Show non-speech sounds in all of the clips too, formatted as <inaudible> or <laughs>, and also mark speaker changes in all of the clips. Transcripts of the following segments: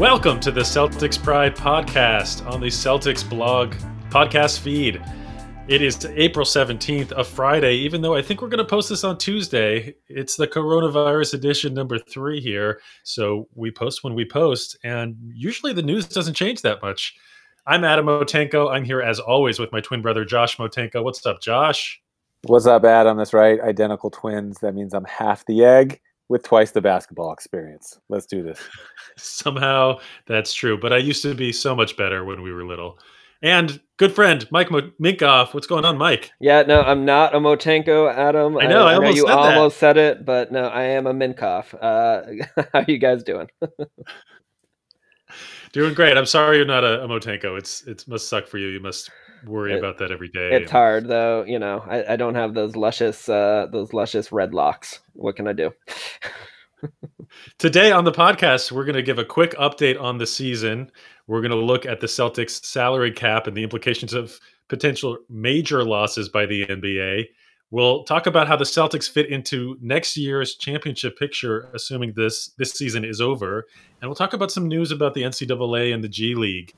Speaker 1: Welcome to the Celtics Pride podcast on the Celtics blog podcast feed. It is April 17th, a Friday, even though I think we're going to post this on Tuesday. It's the coronavirus edition number three here. So we post when we post, and usually the news doesn't change that much. I'm Adam Motenko. I'm here as always with my twin brother, Josh Motenko. What's up, Josh?
Speaker 2: What's up, Adam? That's right. Identical twins. That means I'm half the egg with twice the basketball experience. Let's do this. <laughs>
Speaker 1: Somehow that's true, but I used to be so much better when we were little. And good friend Mike Mo- Minkoff. What's going on, Mike?
Speaker 3: Yeah, no, I'm not a Motenko, Adam.
Speaker 1: I know. I, I, I know
Speaker 3: you
Speaker 1: said
Speaker 3: almost said it, but no, I am a Minkoff. Uh, <laughs> how are you guys doing? <laughs>
Speaker 1: doing great. I'm sorry you're not a, a Motenko. It's it must suck for you. You must worry it, about that every day.
Speaker 3: It's hard though. You know, I, I don't have those luscious uh, those luscious red locks. What can I do? <laughs>
Speaker 1: Today on the podcast, we're going to give a quick update on the season. We're going to look at the Celtics salary cap and the implications of potential major losses by the NBA. We'll talk about how the Celtics fit into next year's championship picture, assuming this this season is over, and we'll talk about some news about the NCAA and the G League.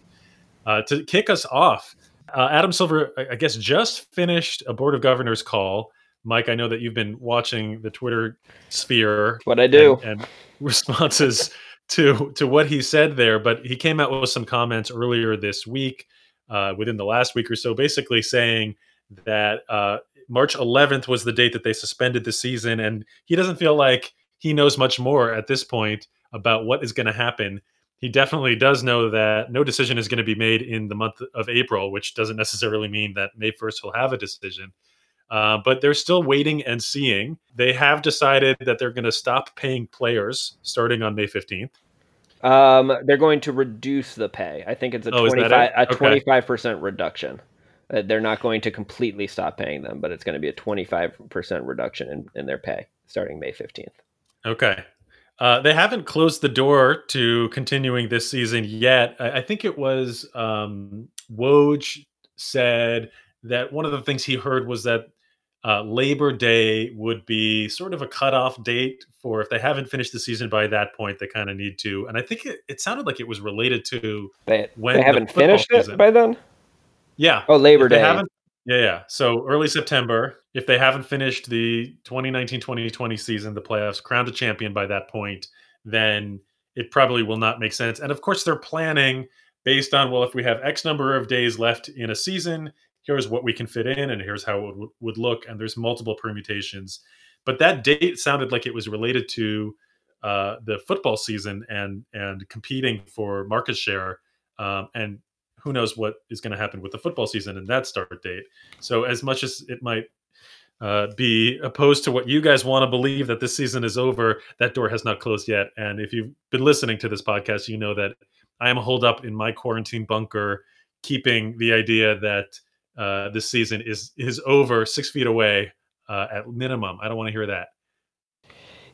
Speaker 1: Uh, to kick us off, uh, Adam Silver, I guess, just finished a board of governors call. Mike, I know that you've been watching the Twitter sphere.
Speaker 3: What I do
Speaker 1: and, and responses to to what he said there, but he came out with some comments earlier this week, uh, within the last week or so, basically saying that uh, March 11th was the date that they suspended the season, and he doesn't feel like he knows much more at this point about what is going to happen he definitely does know that no decision is going to be made in the month of April, which doesn't necessarily mean that May 1st he'll have a decision. Uh, but they're still waiting and seeing. They have decided that they're going to stop paying players starting on May 15th.
Speaker 3: Um, they're going to reduce the pay. I think it's a oh, 25 a 25% reduction. Uh, they're not going to completely stop paying them, but it's going to be a 25% reduction in, in their pay starting May 15th.
Speaker 1: Okay. Uh, they haven't closed the door to continuing this season yet. I, I think it was um, Woj said that one of the things he heard was that uh, Labor Day would be sort of a cutoff date for if they haven't finished the season by that point, they kind of need to. And I think it, it sounded like it was related to
Speaker 3: they, when they haven't the finished season. it by then.
Speaker 1: Yeah.
Speaker 3: Oh, Labor Day.
Speaker 1: yeah, yeah. So early September, if they haven't finished the 2019-2020 season, the playoffs, crowned a champion by that point, then it probably will not make sense. And of course, they're planning based on well, if we have X number of days left in a season, here's what we can fit in, and here's how it would look. And there's multiple permutations. But that date sounded like it was related to uh, the football season and and competing for market share. Um, and who knows what is going to happen with the football season and that start date. So as much as it might uh, be opposed to what you guys want to believe that this season is over, that door has not closed yet. And if you've been listening to this podcast, you know that I am holed up in my quarantine bunker, keeping the idea that uh, this season is is over six feet away uh, at minimum. I don't want to hear that.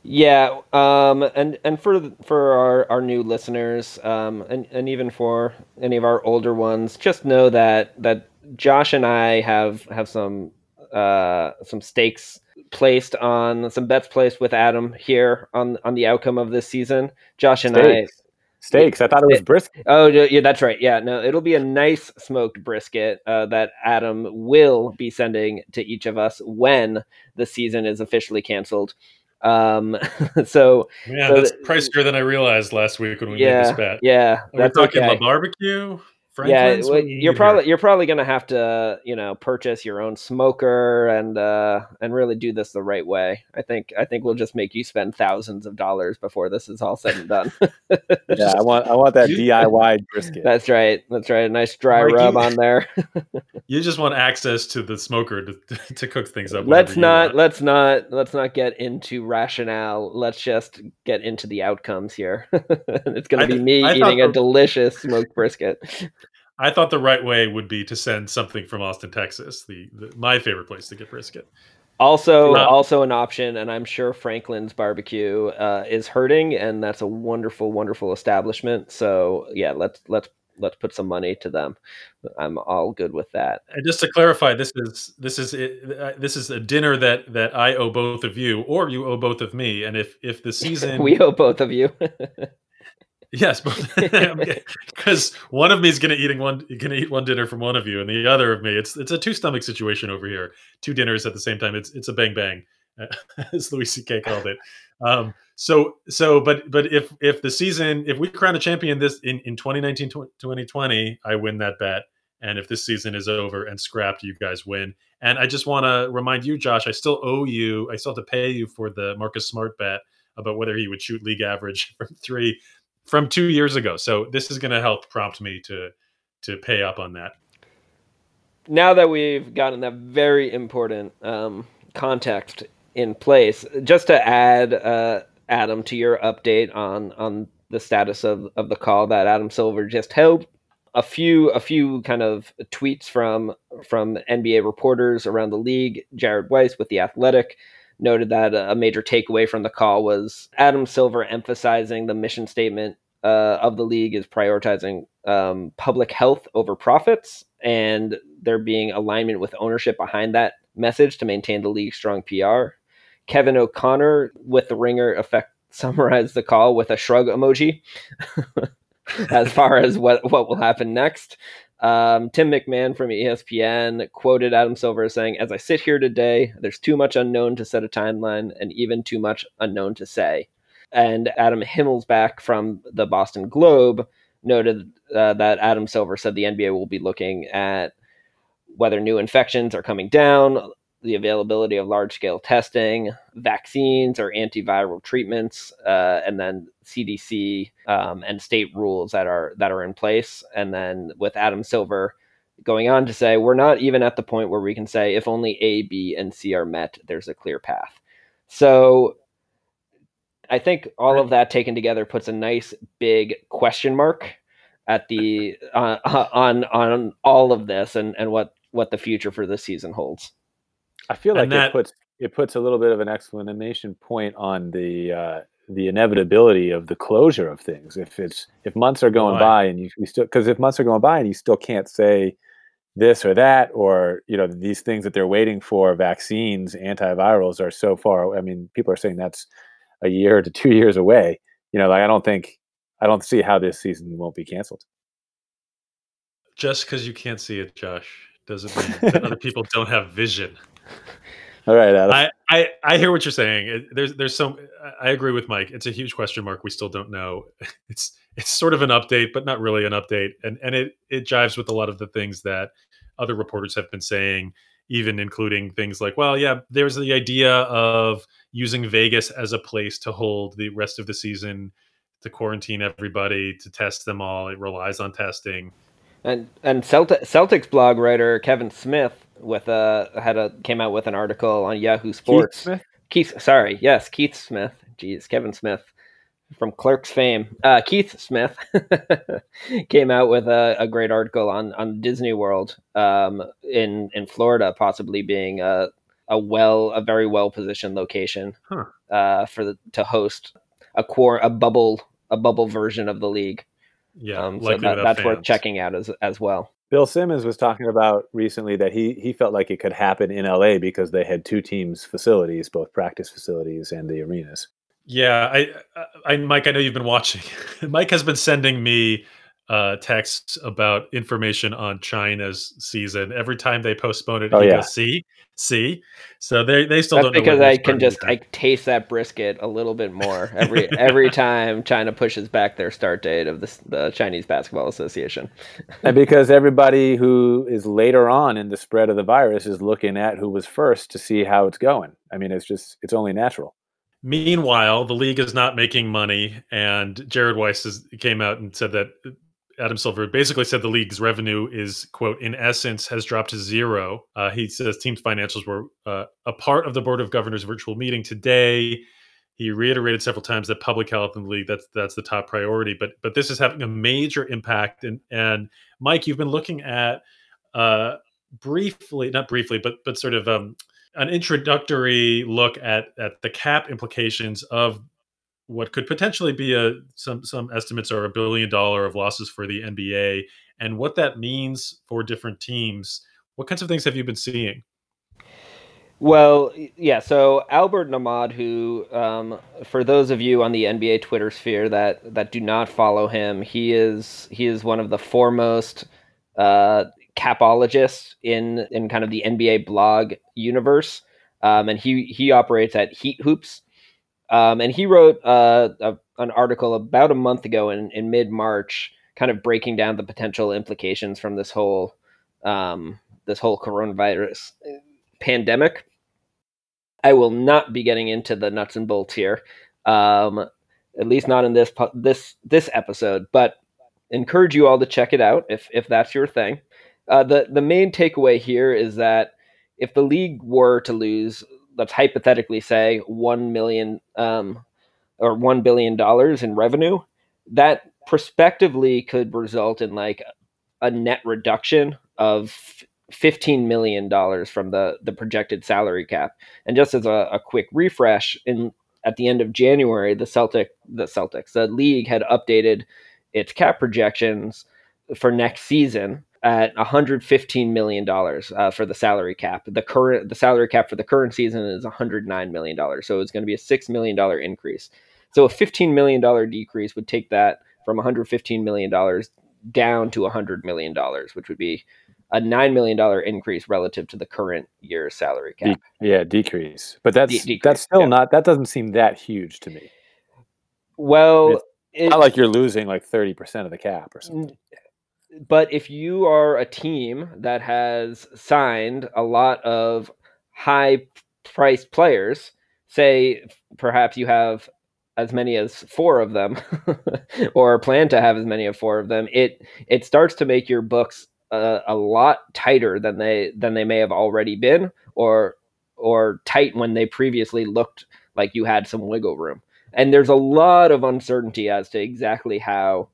Speaker 3: Yeah, um, and and for for our, our new listeners, um, and and even for any of our older ones, just know that that Josh and I have have some uh, some stakes placed on some bets placed with Adam here on on the outcome of this season. Josh and
Speaker 2: stakes. I steaks. I thought it was brisket.
Speaker 3: Oh, yeah, that's right. Yeah, no, it'll be a nice smoked brisket uh, that Adam will be sending to each of us when the season is officially canceled. Um, <laughs> so
Speaker 1: yeah, so that's th- pricier than I realized last week when we
Speaker 3: yeah,
Speaker 1: made this bet.
Speaker 3: Yeah,
Speaker 1: we're talking okay. barbecue.
Speaker 3: Franklin's? Yeah, well, you're probably you're probably gonna have to you know purchase your own smoker and uh, and really do this the right way. I think I think we'll just make you spend thousands of dollars before this is all said and done. <laughs>
Speaker 2: yeah, I want I want that DIY brisket.
Speaker 3: That's right. That's right. A nice dry Mark, rub you, on there. <laughs>
Speaker 1: you just want access to the smoker to, <laughs> to cook things up.
Speaker 3: Let's not let's not let's not get into rationale. Let's just get into the outcomes here. it's gonna be me eating a delicious smoked brisket.
Speaker 1: I thought the right way would be to send something from Austin, Texas, the, the my favorite place to get brisket.
Speaker 3: Also, also an option, and I'm sure Franklin's Barbecue uh, is hurting, and that's a wonderful, wonderful establishment. So yeah, let's let's let's put some money to them. I'm all good with that.
Speaker 1: And just to clarify, this is this is uh, this is a dinner that that I owe both of you, or you owe both of me. And if if the <laughs> season
Speaker 3: we owe both of you. <laughs>
Speaker 1: Yes, because <laughs> <laughs> one of me is going to eating one going to eat one dinner from one of you, and the other of me it's it's a two stomach situation over here. Two dinners at the same time. It's it's a bang bang, <laughs> as Louis C.K. called it. Um, so so but but if if the season if we crown a champion this in in 2019 2020, I win that bet. And if this season is over and scrapped, you guys win. And I just want to remind you, Josh, I still owe you. I still have to pay you for the Marcus Smart bet about whether he would shoot league average from three from two years ago. So this is going to help prompt me to to pay up on that.
Speaker 3: Now that we've gotten that very important um, context in place, just to add, uh, Adam, to your update on on the status of, of the call that Adam Silver just held. A few a few kind of tweets from from NBA reporters around the league. Jared Weiss with the Athletic noted that a major takeaway from the call was Adam Silver emphasizing the mission statement uh, of the league is prioritizing um, public health over profits, and there being alignment with ownership behind that message to maintain the league's strong PR. Kevin O'Connor with the Ringer effect <laughs> summarized the call with a shrug emoji <laughs> as far as what what will happen next. Um, Tim McMahon from ESPN quoted Adam Silver as saying, As I sit here today, there's too much unknown to set a timeline and even too much unknown to say. And Adam Himmelsbach from the Boston Globe noted uh, that Adam Silver said the NBA will be looking at whether new infections are coming down, the availability of large scale testing, vaccines or antiviral treatments, uh, and then CDC um, and state rules that are that are in place. And then with Adam Silver going on to say, we're not even at the point where we can say if only A, B, and C are met, there's a clear path. So I think all of that taken together puts a nice big question mark at the uh, <laughs> on on all of this and and what what the future for this season holds.
Speaker 2: I feel like that, it puts it puts a little bit of an exclamation point on the uh, the inevitability of the closure of things. If it's if months are going by and you, you still because if months are going by and you still can't say this or that or you know these things that they're waiting for vaccines antivirals are so far i mean people are saying that's a year to <laughs> two years away. You know like i don't think i don't see how this season won't be canceled.
Speaker 1: Just because you can't see it josh doesn't mean that other <laughs> people don't have vision <laughs>
Speaker 2: all right, Adam.
Speaker 1: I, I, I hear what you're saying. There's there's some. I agree with Mike. It's a huge question mark. We still don't know. <laughs> It's it's sort of an update, but not really an update, and and it it jives with a lot of the things that other reporters have been saying, even including things like, well, yeah, there's the idea of using Vegas as a place to hold the rest of the season, to quarantine everybody, to test them all. It relies on testing.
Speaker 3: And and Celtic, Celtics blog writer Kevin Smith with a had a came out with an article on Yahoo Sports. Keith, Smith? Keith sorry, yes, Keith Smith. Jeez, Kevin Smith from Clerks fame. Uh, Keith Smith <laughs> came out with a, a, great article on on Disney World um, in in Florida, possibly being a a well a very well positioned location huh. uh, for the to host a core a bubble a bubble version of the league.
Speaker 1: Yeah, um,
Speaker 3: so that, that's fans. worth checking out as as well.
Speaker 2: Bill Simmons was talking about recently that he he felt like it could happen in LA because they had two teams facilities, both practice facilities and the arenas.
Speaker 1: Yeah, I, I, Mike, I know you've been watching. <laughs> Mike has been sending me uh, texts about information on China's season. Every time they postpone it, oh, he yeah. goes, "See, see." So they they still
Speaker 3: That's
Speaker 1: don't
Speaker 3: because I can just I taste that brisket a little bit more every every <laughs> time China pushes back their start date of the the Chinese Basketball Association. <laughs>
Speaker 2: and because everybody who is later on in the spread of the virus is looking at who was first to see how it's going. I mean, it's just it's only natural.
Speaker 1: Meanwhile, the league is not making money, and Jared Weiss has, came out and said that Adam Silver basically said the league's revenue is quote in essence has dropped to zero. Uh, he says team's financials were uh, a part of the board of governors virtual meeting today. He reiterated several times that public health in the league that's that's the top priority. But but this is having a major impact. And and Mike, you've been looking at uh, briefly, not briefly, but but sort of um, an introductory look at at the cap implications of what could potentially be a some some estimates are a billion dollar of losses for the NBA and what that means for different teams. What kinds of things have you been seeing?
Speaker 3: Well, yeah. So Albert Nahmad, who, um, for those of you on the NBA Twitter sphere that that do not follow him, he is he is one of the foremost uh, capologists in in kind of the NBA blog universe, um, and he he operates at Heat Hoops, um, and he wrote uh, a, an article about a month ago in in mid March, kind of breaking down the potential implications from this whole um, this whole coronavirus pandemic. I will not be getting into the nuts and bolts here, um, at least not in this this this episode. But encourage you all to check it out if if that's your thing. Uh, the the main takeaway here is that if the league were to lose, let's hypothetically say one million um, or one billion dollars in revenue, that prospectively could result in like a net reduction of fifteen million dollars from the the projected salary cap. And just as a, a quick refresh, in at the end of January, the Celtic the Celtics the league had updated its cap projections for next season at 115 million dollars uh, for the salary cap. The current the salary cap for the current season is 109 million dollars, so it's going to be a six million dollar increase. So a 15 million dollar decrease would take that from 115 million dollars down to 100 million dollars, which would be a nine million dollar increase relative to the current year's salary cap.
Speaker 2: De- yeah, decrease, but that's De- decrease, that's still yeah. not. That doesn't seem that huge to me.
Speaker 3: Well,
Speaker 2: it's not like you're losing like thirty percent of the cap or something.
Speaker 3: But if you are a team that has signed a lot of high priced players, say perhaps you have as many as four of them <laughs> or plan to have as many of four of them it it starts to make your books a, a lot tighter than they than they may have already been, or or tight when they previously looked like you had some wiggle room. And there's a lot of uncertainty as to exactly how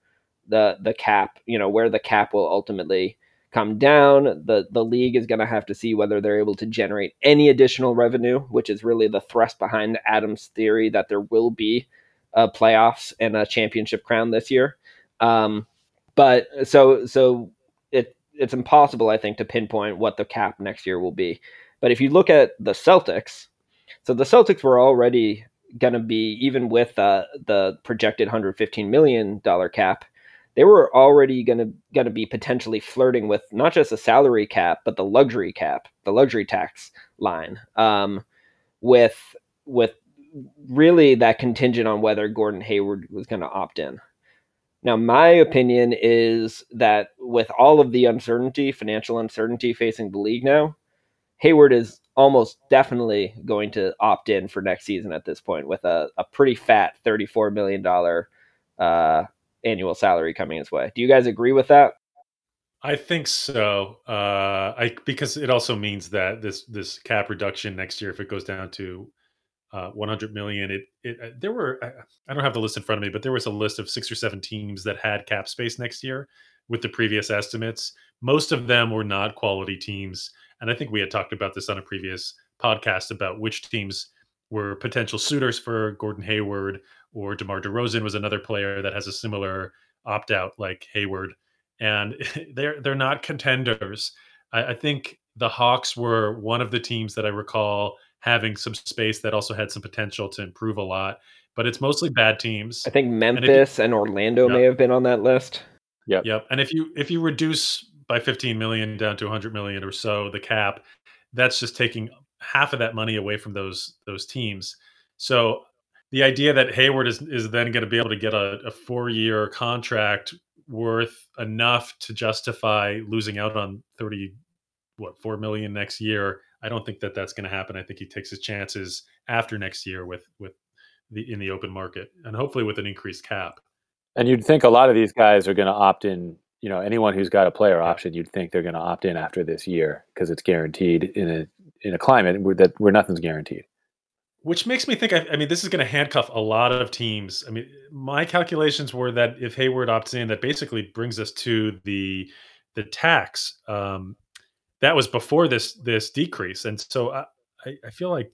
Speaker 3: the the cap, you know, where the cap will ultimately come down. The the league is going to have to see whether they're able to generate any additional revenue, which is really the thrust behind Adam's theory that there will be uh, playoffs and a championship crown this year. Um, but so so it it's impossible, I think, to pinpoint what the cap next year will be. But if you look at the Celtics, so the Celtics were already going to be even with uh, the projected 115 million dollar cap, they were already going to going to be potentially flirting with not just a salary cap, but the luxury cap, the luxury tax line, um, with with really that contingent on whether Gordon Hayward was going to opt in. Now, my opinion is that with all of the uncertainty, financial uncertainty facing the league now, Hayward is almost definitely going to opt in for next season at this point with a, a pretty fat $34 million uh, annual salary coming his way. Do you guys agree with that?
Speaker 1: I think so. Uh, I because it also means that this this cap reduction next year, if it goes down to uh, 100 million. It, it uh, there were I, I, don't have the list in front of me, but there was a list of six or seven teams that had cap space next year with the previous estimates. Most of them were not quality teams, and I think we had talked about this on a previous podcast about which teams were potential suitors for Gordon Hayward or DeMar DeRozan was another player that has a similar opt out like Hayward, and <laughs> they're they're not contenders. I, I think the Hawks were one of the teams that I recall having some space that also had some potential to improve a lot. But it's mostly bad teams.
Speaker 3: I think Memphis and, you, and Orlando may have been on that list.
Speaker 1: Yep. Yep. And if you if you reduce by 15 million down to 100 million or so the cap, that's just taking half of that money away from those those teams. So the idea that Hayward is is then going to be able to get a, a four year contract worth enough to justify losing out on 30 what 4 million next year I don't think that that's going to happen. I think he takes his chances after next year with with the in the open market and hopefully with an increased cap.
Speaker 2: And you'd think a lot of these guys are going to opt in. You know, anyone who's got a player option, you'd think they're going to opt in after this year because it's guaranteed in a in a climate where that where nothing's guaranteed.
Speaker 1: Which makes me think. I, I mean, this is going to handcuff a lot of teams. I mean, my calculations were that if Hayward opts in, that basically brings us to the the tax um, that was before this this decrease, and so I, I feel like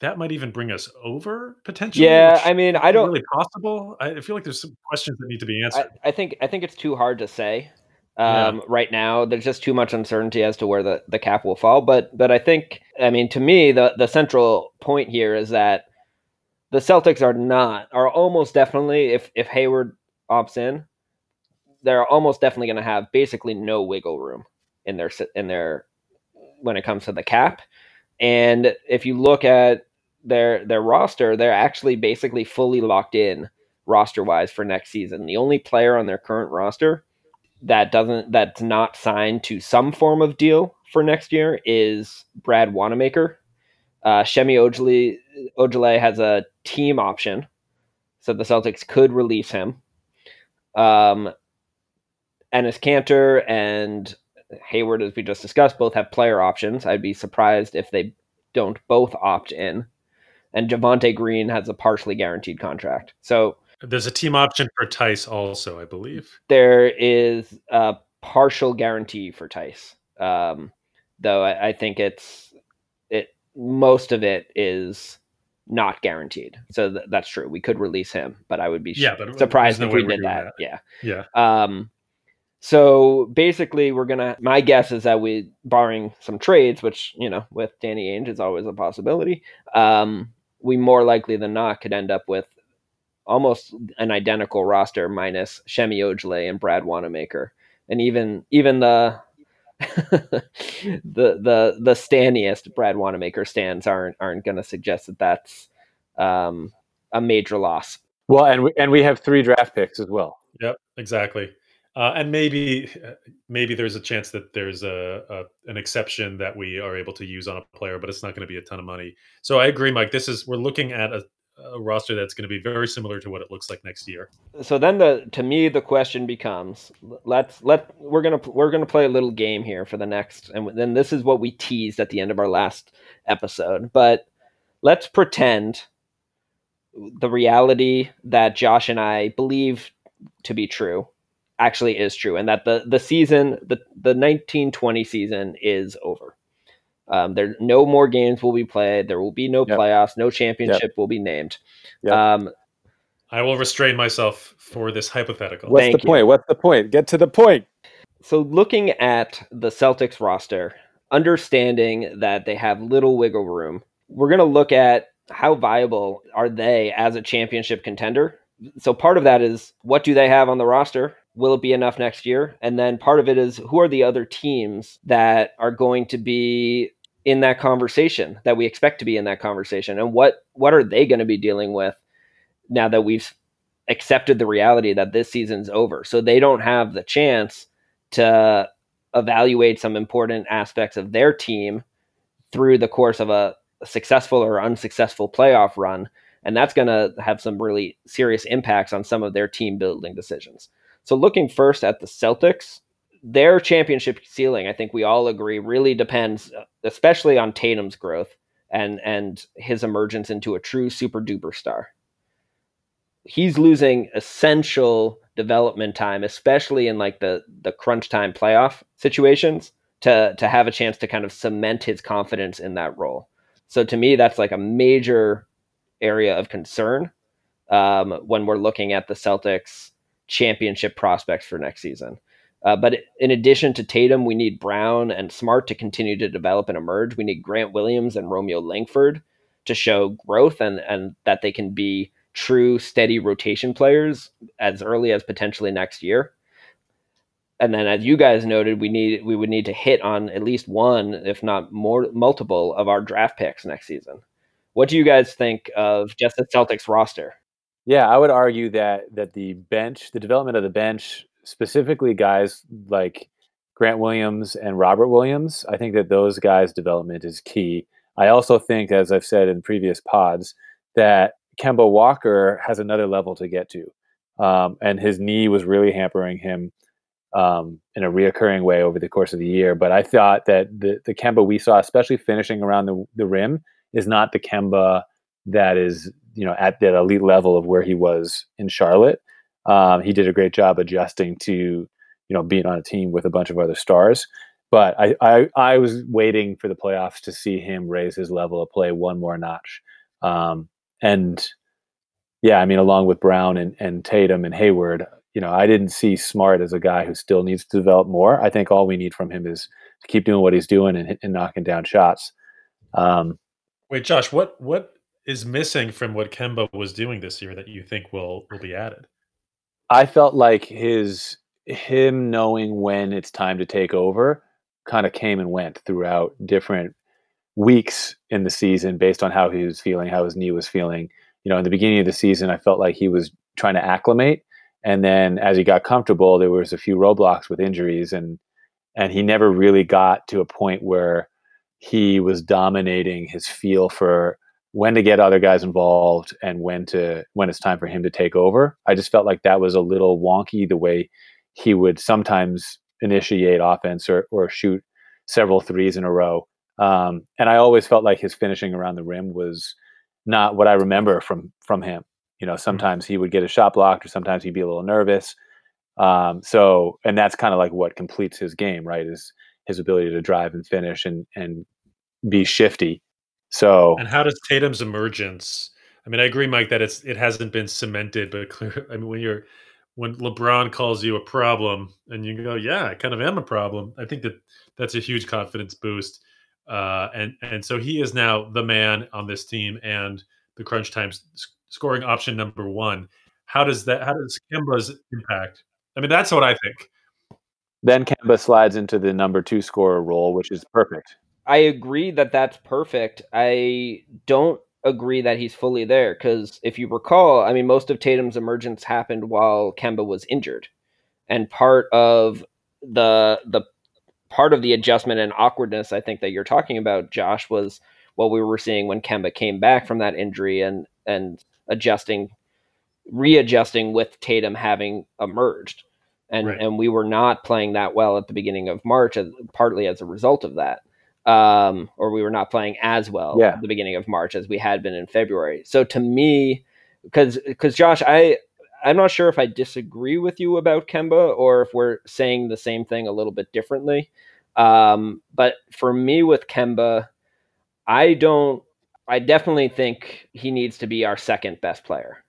Speaker 1: that might even bring us over potentially.
Speaker 3: Yeah, I mean, I don't
Speaker 1: really possible. I feel like there's some questions that need to be answered.
Speaker 3: I, I, think I think it's too hard to say. Um, yeah. right now. There's just too much uncertainty as to where the, the cap will fall. But but I think I mean to me the the central point here is that the Celtics are not are almost definitely if if Hayward opts in, they're almost definitely going to have basically no wiggle room in their in their when it comes to the cap. And if you look at their their roster, they're actually basically fully locked in roster wise for next season. The only player on their current roster that doesn't that's not signed to some form of deal for next year is Brad Wanamaker. Uh, Ojeleye, Ojeleye has a team option, so the Celtics could release him. Um, Enes Kanter and Hayward, as we just discussed, both have player options. I'd be surprised if they don't both opt in. And Javonte Green has a partially guaranteed contract. So
Speaker 1: there's a team option for Theis also, I believe.
Speaker 3: There is a partial guarantee for Theis, um, though I, I, think it's it most of it is not guaranteed. So th- that's true. We could release him, but I would be yeah, but surprised no if we did that. that. Yeah,
Speaker 1: yeah.
Speaker 3: Um, so basically, we're gonna. My guess is that we, barring some trades, which you know, with Danny Ainge is always a possibility. Um, we more likely than not could end up with almost an identical roster minus Semi Ojeleye and Brad Wanamaker, and even even the <laughs> the the the stanniest Brad Wanamaker stands aren't aren't going to suggest that that's um, a major loss.
Speaker 2: Well, and we, and we have three draft picks as well.
Speaker 1: Yep, exactly. Uh, and maybe maybe there's a chance that there's a, a, an exception that we are able to use on a player, but it's not going to be a ton of money. So I agree, Mike. This is we're looking at a, a roster that's going to be very similar to what it looks like next year.
Speaker 3: So then the to me the question becomes let's let we're going to we're going to play a little game here for the next and then this is what we teased at the end of our last episode. But let's pretend the reality that Josh and I believe to be true actually is true and that the the season the the 1920 season is over. Um, there no more games will be played. There will be no yep. playoffs. No championship yep. will be named. Yep. Um,
Speaker 1: I will restrain myself for this hypothetical.
Speaker 2: What's the you. point? What's the point? Get to the point.
Speaker 3: So, looking at the Celtics roster, understanding that they have little wiggle room, we're going to look at how viable are they as a championship contender. So, part of that is what do they have on the roster? Will it be enough next year? And then part of it is who are the other teams that are going to be in that conversation that we expect to be in that conversation and what what are they going to be dealing with now that we've accepted the reality that this season's over? So they don't have the chance to evaluate some important aspects of their team through the course of a successful or unsuccessful playoff run and that's going to have some really serious impacts on some of their team building decisions. So looking first at the celtics their championship ceiling, I think we all agree, really depends, especially on Tatum's growth and and his emergence into a true super duper star. He's losing essential development time, especially in like the the crunch time playoff situations, to to have a chance to kind of cement his confidence in that role. So to me, that's like a major area of concern um, when we're looking at the Celtics championship prospects for next season. Uh, but in addition to Tatum, we need Brown and Smart to continue to develop and emerge. We need Grant Williams and Romeo Langford to show growth and, and that they can be true, steady rotation players as early as potentially next year. And then, as you guys noted, we need we would need to hit on at least one, if not more, multiple of our draft picks next season. What do you guys think of just the Celtics roster?
Speaker 2: Yeah, I would argue that that the bench, the development of the bench, specifically guys like Grant Williams and Robert Williams. I think that those guys' development is key. I also think, as I've said in previous pods, that Kemba Walker has another level to get to. Um, and his knee was really hampering him um, in a reoccurring way over the course of the year. But I thought that the, the Kemba we saw, especially finishing around the, the rim, is not the Kemba that is you know at that elite level of where he was in Charlotte. Um, he did a great job adjusting to you know being on a team with a bunch of other stars. But I, I, I was waiting for the playoffs to see him raise his level of play one more notch. Um, and yeah, I mean, along with Brown and, and Tatum and Hayward, you know, I didn't see Smart as a guy who still needs to develop more. I think all we need from him is to keep doing what he's doing and, and knocking down shots. Um,
Speaker 1: Wait, Josh, what what is missing from what Kemba was doing this year that you think will will be added?
Speaker 2: I felt like his him knowing when it's time to take over kind of came and went throughout different weeks in the season based on how he was feeling, how his knee was feeling. You know, in the beginning of the season, I felt like he was trying to acclimate, and then as he got comfortable, there was a few roadblocks with injuries, and and he never really got to a point where he was dominating his feel for when to get other guys involved and when to when it's time for him to take over. I just felt like that was a little wonky the way he would sometimes initiate offense or or shoot several threes in a row. Um, and I always felt like his finishing around the rim was not what I remember from from him. You know, mm-hmm. sometimes he would get a shot blocked, or sometimes he'd be a little nervous. Um, so, and that's kind of like what completes his game, right? Is his ability to drive and finish and and be shifty. So,
Speaker 1: and how does Tatum's emergence? I mean, I agree, Mike, that it's it hasn't been cemented, but <laughs> clear. I mean, when you're when LeBron calls you a problem, and you go, "Yeah, I kind of am a problem," I think that that's a huge confidence boost. Uh, and and so he is now the man on this team and the crunch time scoring option number one. How does that? How does Kemba's impact? I mean, that's what I think.
Speaker 2: Then Kemba slides into the number two scorer role, which is perfect.
Speaker 3: I agree that that's perfect. I don't agree that he's fully there because if you recall, I mean, most of Tatum's emergence happened while Kemba was injured, and part of the the part of the adjustment and awkwardness I think that you're talking about, Josh, was what we were seeing when Kemba came back from that injury and and adjusting, readjusting with Tatum having emerged, and right. and we were not playing that well at the beginning of March, partly as a result of that um, or we were not playing as well yeah. at the beginning of March as we had been in February. So to me, because because Josh, I I'm not sure if I disagree with you about Kemba or if we're saying the same thing a little bit differently. Um, but for me with Kemba, I don't. I definitely think he needs to be our second best player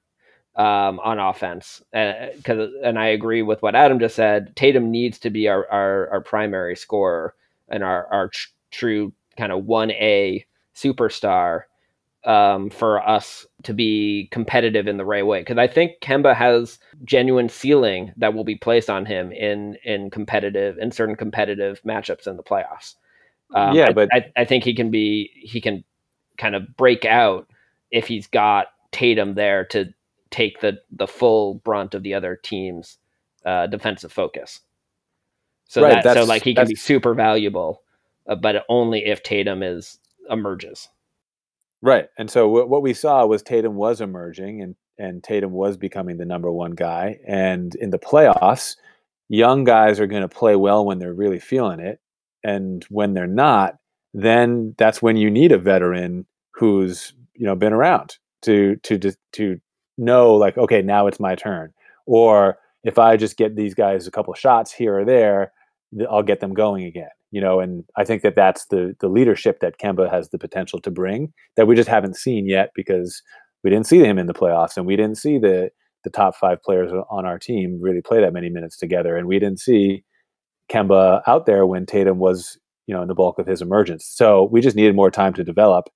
Speaker 3: um, on offense. Because uh, and I agree with what Adam just said. Tatum needs to be our our, our primary scorer and our our true kind of 1A superstar um, for us to be competitive in the right way. Because I think Kemba has genuine ceiling that will be placed on him in in competitive in certain competitive matchups in the playoffs. Um, yeah, but I, I, think he can be he can kind of break out if he's got Tatum there to take the the full brunt of the other team's uh, defensive focus. So right, that so like he can be super valuable Uh, but only if Tatum is emerges.
Speaker 2: Right. And so w- what we saw was Tatum was emerging and and Tatum was becoming the number one guy. And in the playoffs, young guys are going to play well when they're really feeling it. And when they're not, then that's when you need a veteran who's, you know, been around to to to know like, okay, now it's my turn. Or if I just get these guys a couple shots here or there, I'll get them going again you know, and I think that that's the the leadership that Kemba has the potential to bring that we just haven't seen yet because we didn't see him in the playoffs and we didn't see the the top five players on our team really play that many minutes together. And we didn't see Kemba out there when Tatum was you know in the bulk of his emergence. So we just needed more time to develop,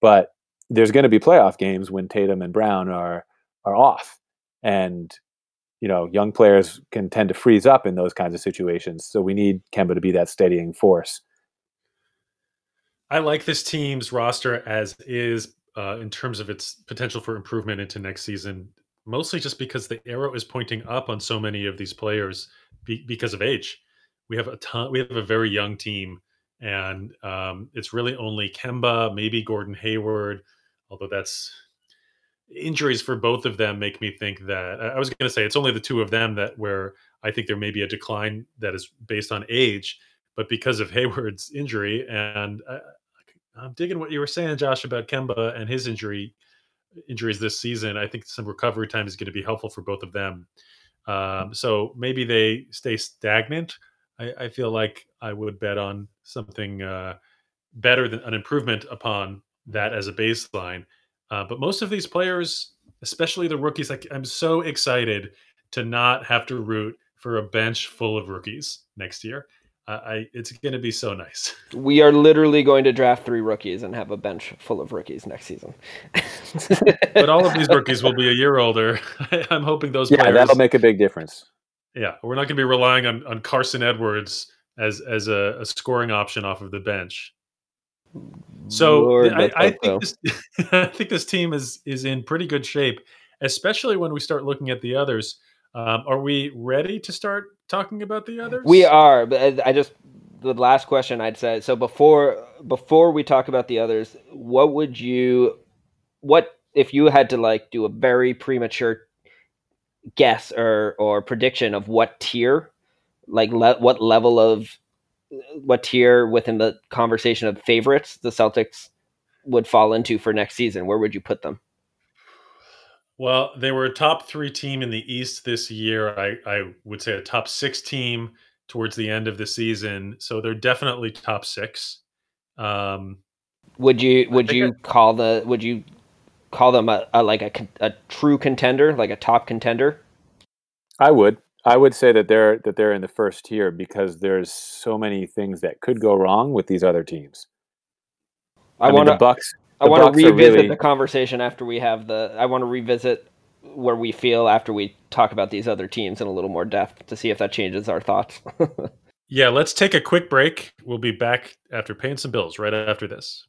Speaker 2: but there's going to be playoff games when Tatum and Brown are are off. And you know, young players can tend to freeze up in those kinds of situations. So we need Kemba to be that steadying force.
Speaker 1: I like this team's roster as is uh, in terms of its potential for improvement into next season, mostly just because the arrow is pointing up on so many of these players be- because of age. We have a ton. We have a very young team, and um, it's really only Kemba, maybe Gordon Hayward, although that's injuries for both of them make me think that I was going to say it's only the two of them that where I think there may be a decline that is based on age, but because of <laughs> Hayward's injury and I, I'm digging what you were saying, Josh, about Kemba and his injury injuries this season. I think some recovery time is going to be helpful for both of them. Um, so maybe they stay stagnant. I, I, feel like I would bet on something uh, better than an improvement upon that as a baseline. Uh, but most of these players, especially the rookies, like I'm so excited to not have to root for a bench full of rookies next year. Uh, I it's going to be so nice. <laughs>
Speaker 3: We are literally going to draft three rookies and have a bench full of rookies next season. <laughs>
Speaker 1: but all of these rookies will be a year older. <laughs> I'm hoping those.
Speaker 2: Yeah,
Speaker 1: players,
Speaker 2: that'll make a big difference.
Speaker 1: Yeah, we're not going to be relying on, on Carson Edwards as as a, a scoring option off of the bench. So Lord, I, I think this, <laughs> I think this team is is in pretty good shape, especially when we start looking at the others. Um, are we ready to start talking about the others?
Speaker 3: We are, but I just the last question I'd say. So before before we talk about the others, what would you what if you had to like do a very premature guess or or prediction of what tier like le- what level of what tier within the conversation of favorites the Celtics would fall into for next season where would you put them
Speaker 1: well, they were a top three team in the East this year. I, I would say a top six team towards the end of the season. So they're definitely top six. Um,
Speaker 3: would you would you I, call the would you call them a, a like a, a true contender, like a top contender?
Speaker 2: I would. I would say that they're that they're in the first tier because there's so many things that could go wrong with these other teams.
Speaker 3: I, I want the Bucks. I want to revisit really... the conversation after we have the. I want to revisit where we feel after we talk about these other teams in a little more depth to see if that changes our thoughts. <laughs>
Speaker 1: yeah, let's take a quick break. We'll be back after paying some bills right after this.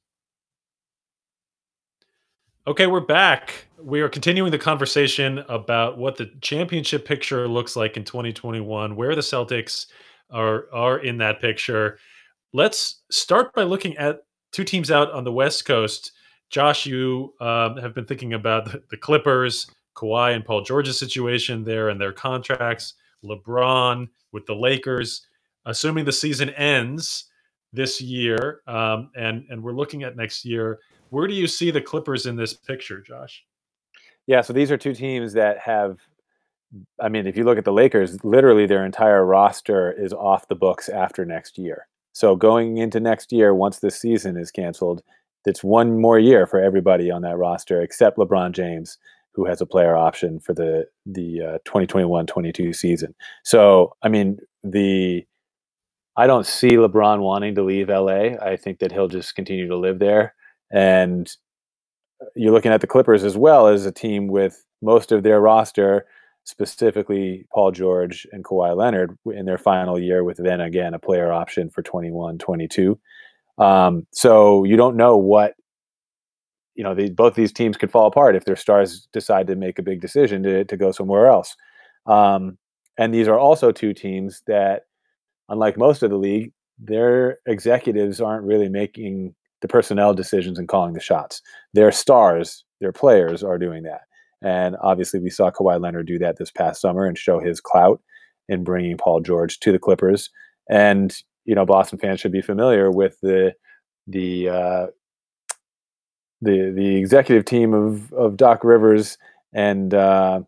Speaker 1: Okay, we're back. We are continuing the conversation about what the championship picture looks like in 2021, where the Celtics are are in that picture. Let's start by looking at two teams out on the West Coast Josh, you um, have been thinking about the, the Clippers, Kawhi and Paul George's situation there and their contracts, LeBron with the Lakers. Assuming the season ends this year, um, and and we're looking at next year, where do you see the Clippers in this picture, Josh?
Speaker 2: Yeah, so these are two teams that have. I mean, if you look at the Lakers, literally their entire roster is off the books after next year. So going into next year, once this season is canceled, it's one more year for everybody on that roster except LeBron James, who has a player option for the the uh, 2021-22 season. So, I mean, the I don't see LeBron wanting to leave LA. I think that he'll just continue to live there. And you're looking at the Clippers as well as a team with most of their roster, specifically Paul George and Kawhi Leonard, in their final year, with then again a player option for 21 22. Um, so you don't know what you know. Both these teams could fall apart if their stars decide to make a big decision to to go somewhere else. Um, and these are also two teams that, unlike most of the league, their executives aren't really making the personnel decisions and calling the shots. Their stars, their players, are doing that. And obviously, we saw Kawhi Leonard do that this past summer and show his clout in bringing Paul George to the Clippers. And you know Boston fans should be familiar with the the uh, the the executive team of of Doc Rivers and uh,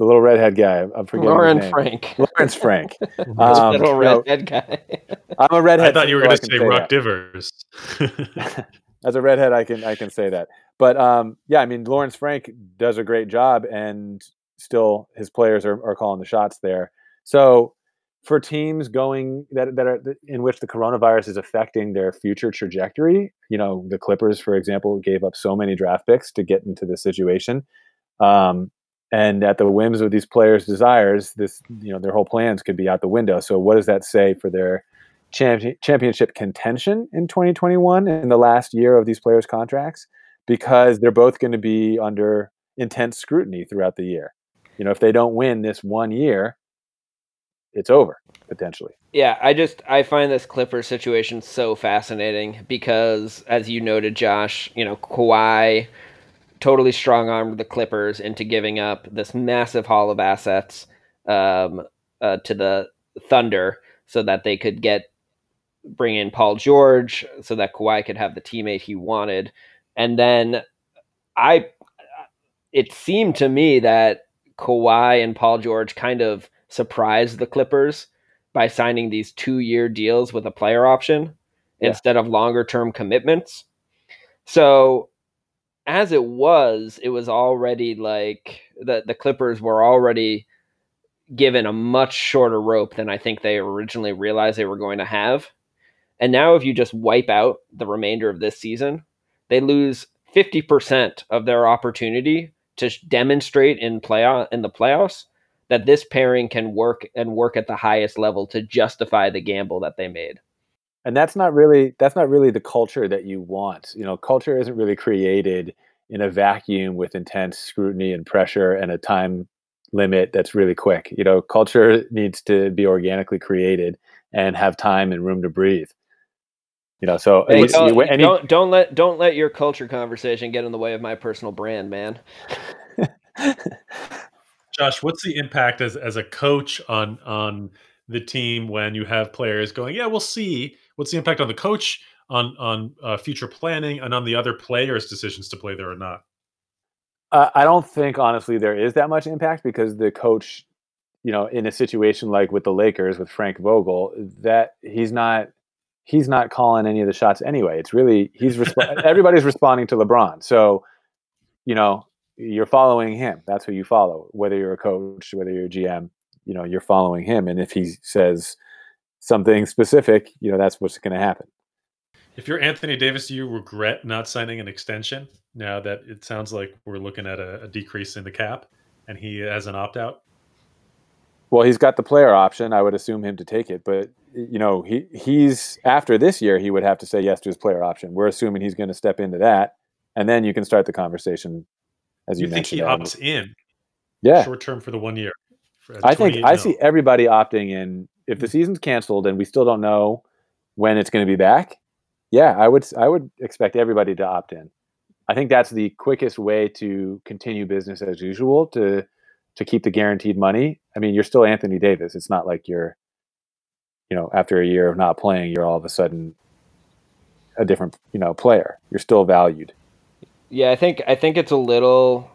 Speaker 2: the little redhead guy. I'm forgetting <laughs>
Speaker 3: Lawrence Frank. <laughs>
Speaker 2: Lawrence Frank.
Speaker 3: um, little redhead guy.
Speaker 2: I'm a redhead.
Speaker 1: I thought you were going to say Rock Divers. <laughs>
Speaker 2: As a redhead, I can I can say that. But um, yeah, I mean Lawrence Frank does a great job, and still his players are, are calling the shots there. So for teams going that that are in which the coronavirus is affecting their future trajectory. You know, the Clippers, for example, gave up so many draft picks to get into this situation, um, and at the whims of these players' desires, this you know their whole plans could be out the window. So, what does that say for their champion, championship contention in 2021 in the last year of these players' contracts? Because they're both going to be under intense scrutiny throughout the year. You know, if they don't win this one year, it's over potentially.
Speaker 3: Yeah, I just I find this Clipper situation so fascinating because, as you noted, Josh, you know Kawhi totally strong armed the Clippers into giving up this massive haul of assets um, uh, to the Thunder so that they could get bring in Paul George so that Kawhi could have the teammate he wanted, and then I it seemed to me that Kawhi and Paul George kind of surprised the Clippers by signing these two year deals with a player option yeah. instead of longer term commitments. So, as it was, it was already like the, the Clippers were already given a much shorter rope than I think they originally realized they were going to have. And now, if you just wipe out the remainder of this season, they lose 50% of their opportunity to demonstrate in playoff in the playoffs that this pairing can work and work at the highest level to justify the gamble that they made.
Speaker 2: And that's not really that's not really the culture that you want. You know, culture isn't really created in a vacuum with intense scrutiny and pressure and a time limit that's really quick. You know, culture needs to be organically created and have time and room to breathe. You know, so
Speaker 3: hey, don't, any, don't, don't let don't let your culture conversation get in the way of my personal brand, man. <laughs>
Speaker 1: Josh, what's the impact as as a coach on on the team when you have players going, yeah, we'll see. What's the impact on the coach on on uh, future planning and on the other players' decisions to play there or not?
Speaker 2: Uh, I don't think honestly there is that much impact because the coach, you know, in a situation like with the Lakers with Frank Vogel, that he's not he's not calling any of the shots anyway. It's really he's resp- <laughs> everybody's responding to LeBron. So, you know, you're following him. That's who you follow. Whether you're a coach, whether you're a GM, you know, you're following him. And if he says something specific, you know, that's what's going to happen.
Speaker 1: If you're Anthony Davis, do you regret not signing an extension now that it sounds like we're looking at a, a decrease in the cap and he has an opt out?
Speaker 2: Well, he's got the player option. I would assume him to take it, but you know, he he's after this year, he would have to say yes to his player option. We're assuming he's going to step into that, and then you can start the conversation. As you,
Speaker 1: you think he opts in?
Speaker 2: Yeah,
Speaker 1: short term for the one year.
Speaker 2: Uh, I think I see everybody opting in. If the season's canceled and we still don't know when it's going to be back, yeah, I would I would expect everybody to opt in. I think that's the quickest way to continue business as usual to to keep the guaranteed money. I mean, you're still Anthony Davis. It's not like you're, you know, after a year of not playing, you're all of a sudden a different, you know, player. You're still valued.
Speaker 3: Yeah, I think I think it's a little.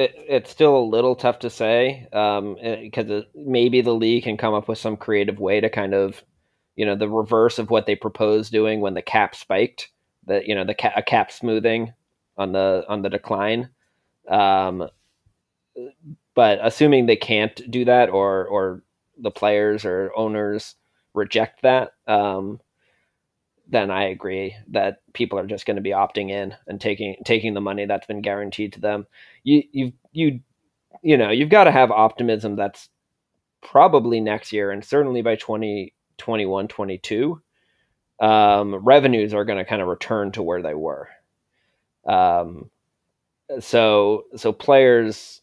Speaker 3: It, it's still a little tough to say because um, maybe the league can come up with some creative way to kind of, you know, the reverse of what they proposed doing when the cap spiked. The you know the ca- cap smoothing on the on the decline. Um, but assuming they can't do that or or the players or owners reject that, um, then I agree that people are just going to be opting in and taking taking the money that's been guaranteed to them. You you you you know you've got to have optimism that's probably next year and certainly by 2021 22 um, revenues are going to kind of return to where they were um, so so players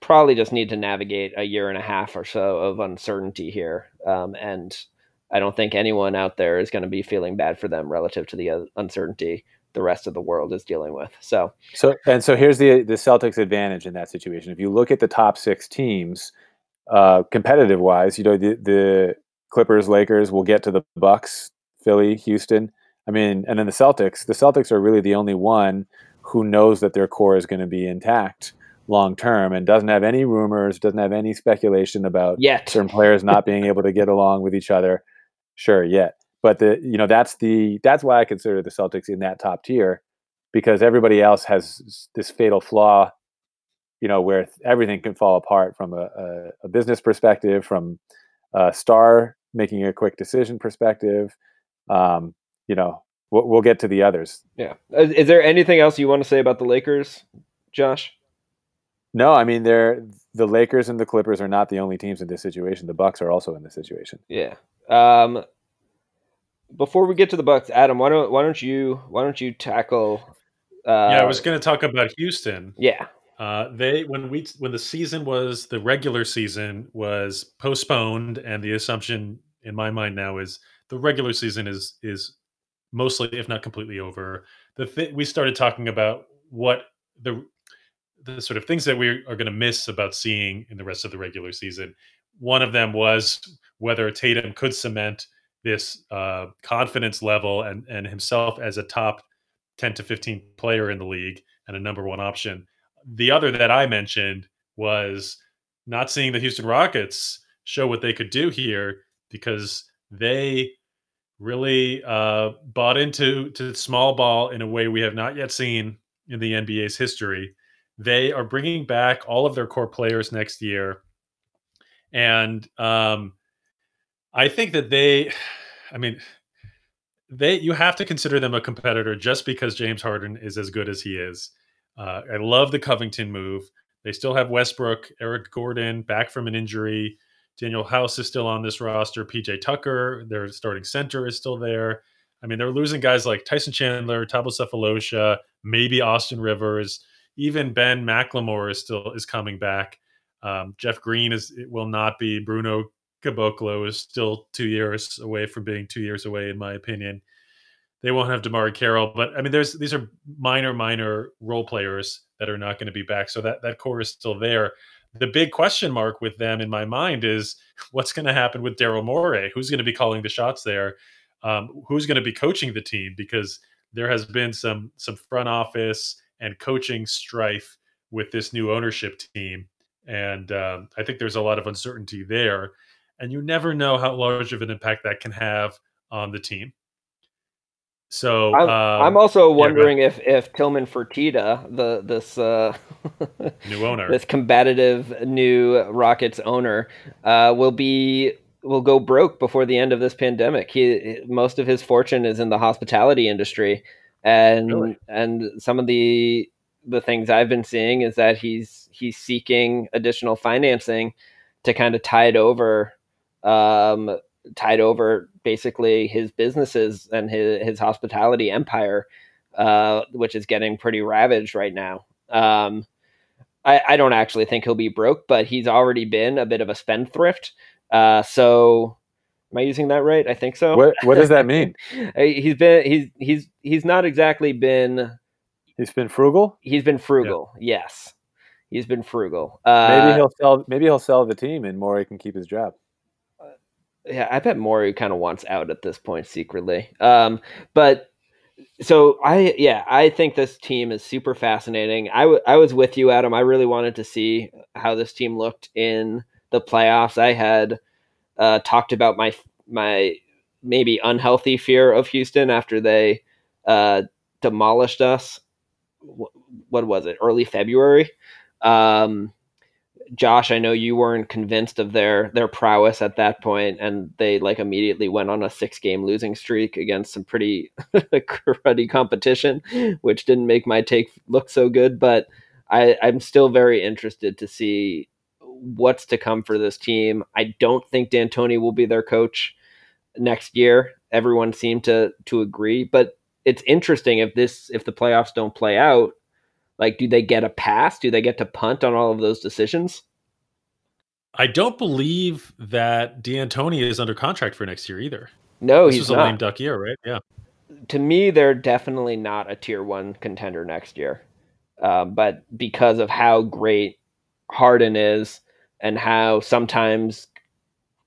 Speaker 3: probably just need to navigate a year and a half or so of uncertainty here. Um, and I don't think anyone out there is going to be feeling bad for them relative to the uh, uncertainty the rest of the world is dealing with. So,
Speaker 2: so and so here's the the Celtics' advantage in that situation. If you look at the top six teams, uh, competitive wise, you know the the Clippers, Lakers will get to the Bucks, Philly, Houston. I mean, and then the Celtics. The Celtics are really the only one who knows that their core is going to be intact long term and doesn't have any rumors, doesn't have any speculation about
Speaker 3: yet.
Speaker 2: certain players not being able to get along with each other. Sure, yet. But the you know that's the that's why I consider the Celtics in that top tier because everybody else has this fatal flaw, you know, where everything can fall apart from a, a, a business perspective, from a star making a quick decision perspective. Um, you know, we'll, we'll get to the others.
Speaker 3: Yeah. Is there anything else you want to say about the Lakers, Josh?
Speaker 2: No, I mean they're the Lakers and the Clippers are not the only teams in this situation. The Bucks are also in this situation.
Speaker 3: Yeah. Um, before we get to the Bucks, Adam, why don't why don't you why don't you tackle?
Speaker 1: Uh, yeah, I was going to talk about Houston.
Speaker 3: Yeah.
Speaker 1: Uh, they when we when the season was the regular season was postponed, and the assumption in my mind now is the regular season is is mostly, if not completely, over. The th- we started talking about what the the sort of things that we are going to miss about seeing in the rest of the regular season. One of them was whether Tatum could cement this uh, confidence level and and himself as a top 10 to 15 player in the league and a number one option. The other that I mentioned was not seeing the Houston Rockets show what they could do here because they really uh, bought into to small ball in a way we have not yet seen in the NBA's history They are bringing back all of their core players next year, and um, I think that they, <sighs> I mean, they you have to consider them a competitor just because James Harden is as good as he is. Uh, I love the Covington move. They still have Westbrook, Eric Gordon back from an injury. Danuel House is still on this roster. PJ Tucker, their starting center, is still there. I mean, they're losing guys like Tyson Chandler, Thabo Sefolosha, maybe Austin Rivers, even Ben McLemore is still is coming back. Um, Jeff Green is it will not be. Bruno Caboclo is still two years away from being two years away, in my opinion. They won't have DeMarre Carroll, but I mean, there's these are minor, minor role players that are not going to be back, so that that core is still there. The big question mark with them in my mind is what's going to happen with Daryl Morey? Who's going to be calling the shots there? Um, who's going to be coaching the team? Because there has been some some front office and coaching strife with this new ownership team, and um, I think there's a lot of uncertainty there. And you never know how large of an impact that can have on the team. So
Speaker 3: I'm, um, I'm also wondering yeah, if if Tillman Fertitta, the this uh,
Speaker 1: new owner, <laughs>
Speaker 3: this combative new Rockets owner, uh, will be will go broke before the end of this pandemic. He most of his fortune is in the hospitality industry, and really? and some of the the things I've been seeing is that he's he's seeking additional financing to kind of tide over um, tied over basically his businesses and his, his hospitality empire, uh, which is getting pretty ravaged right now. Um, I, I, don't actually think he'll be broke, but he's already been a bit of a spendthrift. Uh, so, am I using that right? I think so.
Speaker 2: What What does that mean? <laughs>
Speaker 3: he's been he's he's he's not exactly been.
Speaker 2: He's been frugal.
Speaker 3: He's been frugal. Yeah. Yes, he's been frugal.
Speaker 2: Uh, maybe he'll sell. Maybe he'll sell the team, and Morey can keep his job
Speaker 3: yeah, I bet Morey kind of wants out at this point secretly. Um, but so I yeah, I think this team is super fascinating. I, w- I was with you, Adam. I really wanted to see how this team looked in the playoffs. I had uh, talked about my my maybe unhealthy fear of Houston after they uh, demolished us. What was it? Early February. Um, Josh, I know you weren't convinced of their their prowess at that point, and they like immediately went on a six game losing streak against some pretty <laughs> cruddy competition, which didn't make my take look so good. But I, I'm still very interested to see what's to come for this team. I don't think D'Antoni will be their coach next year. Everyone seemed to to agree, but it's interesting if this if the playoffs don't play out like, do they get a pass? Do they get to punt on all of those decisions?
Speaker 1: I don't believe that D'Antoni is under contract for next year either.
Speaker 3: No,
Speaker 1: this
Speaker 3: he's
Speaker 1: was a lame duck year, right? Yeah.
Speaker 3: To me, they're definitely not a tier one contender next year. Um, but because of how great Harden is and how sometimes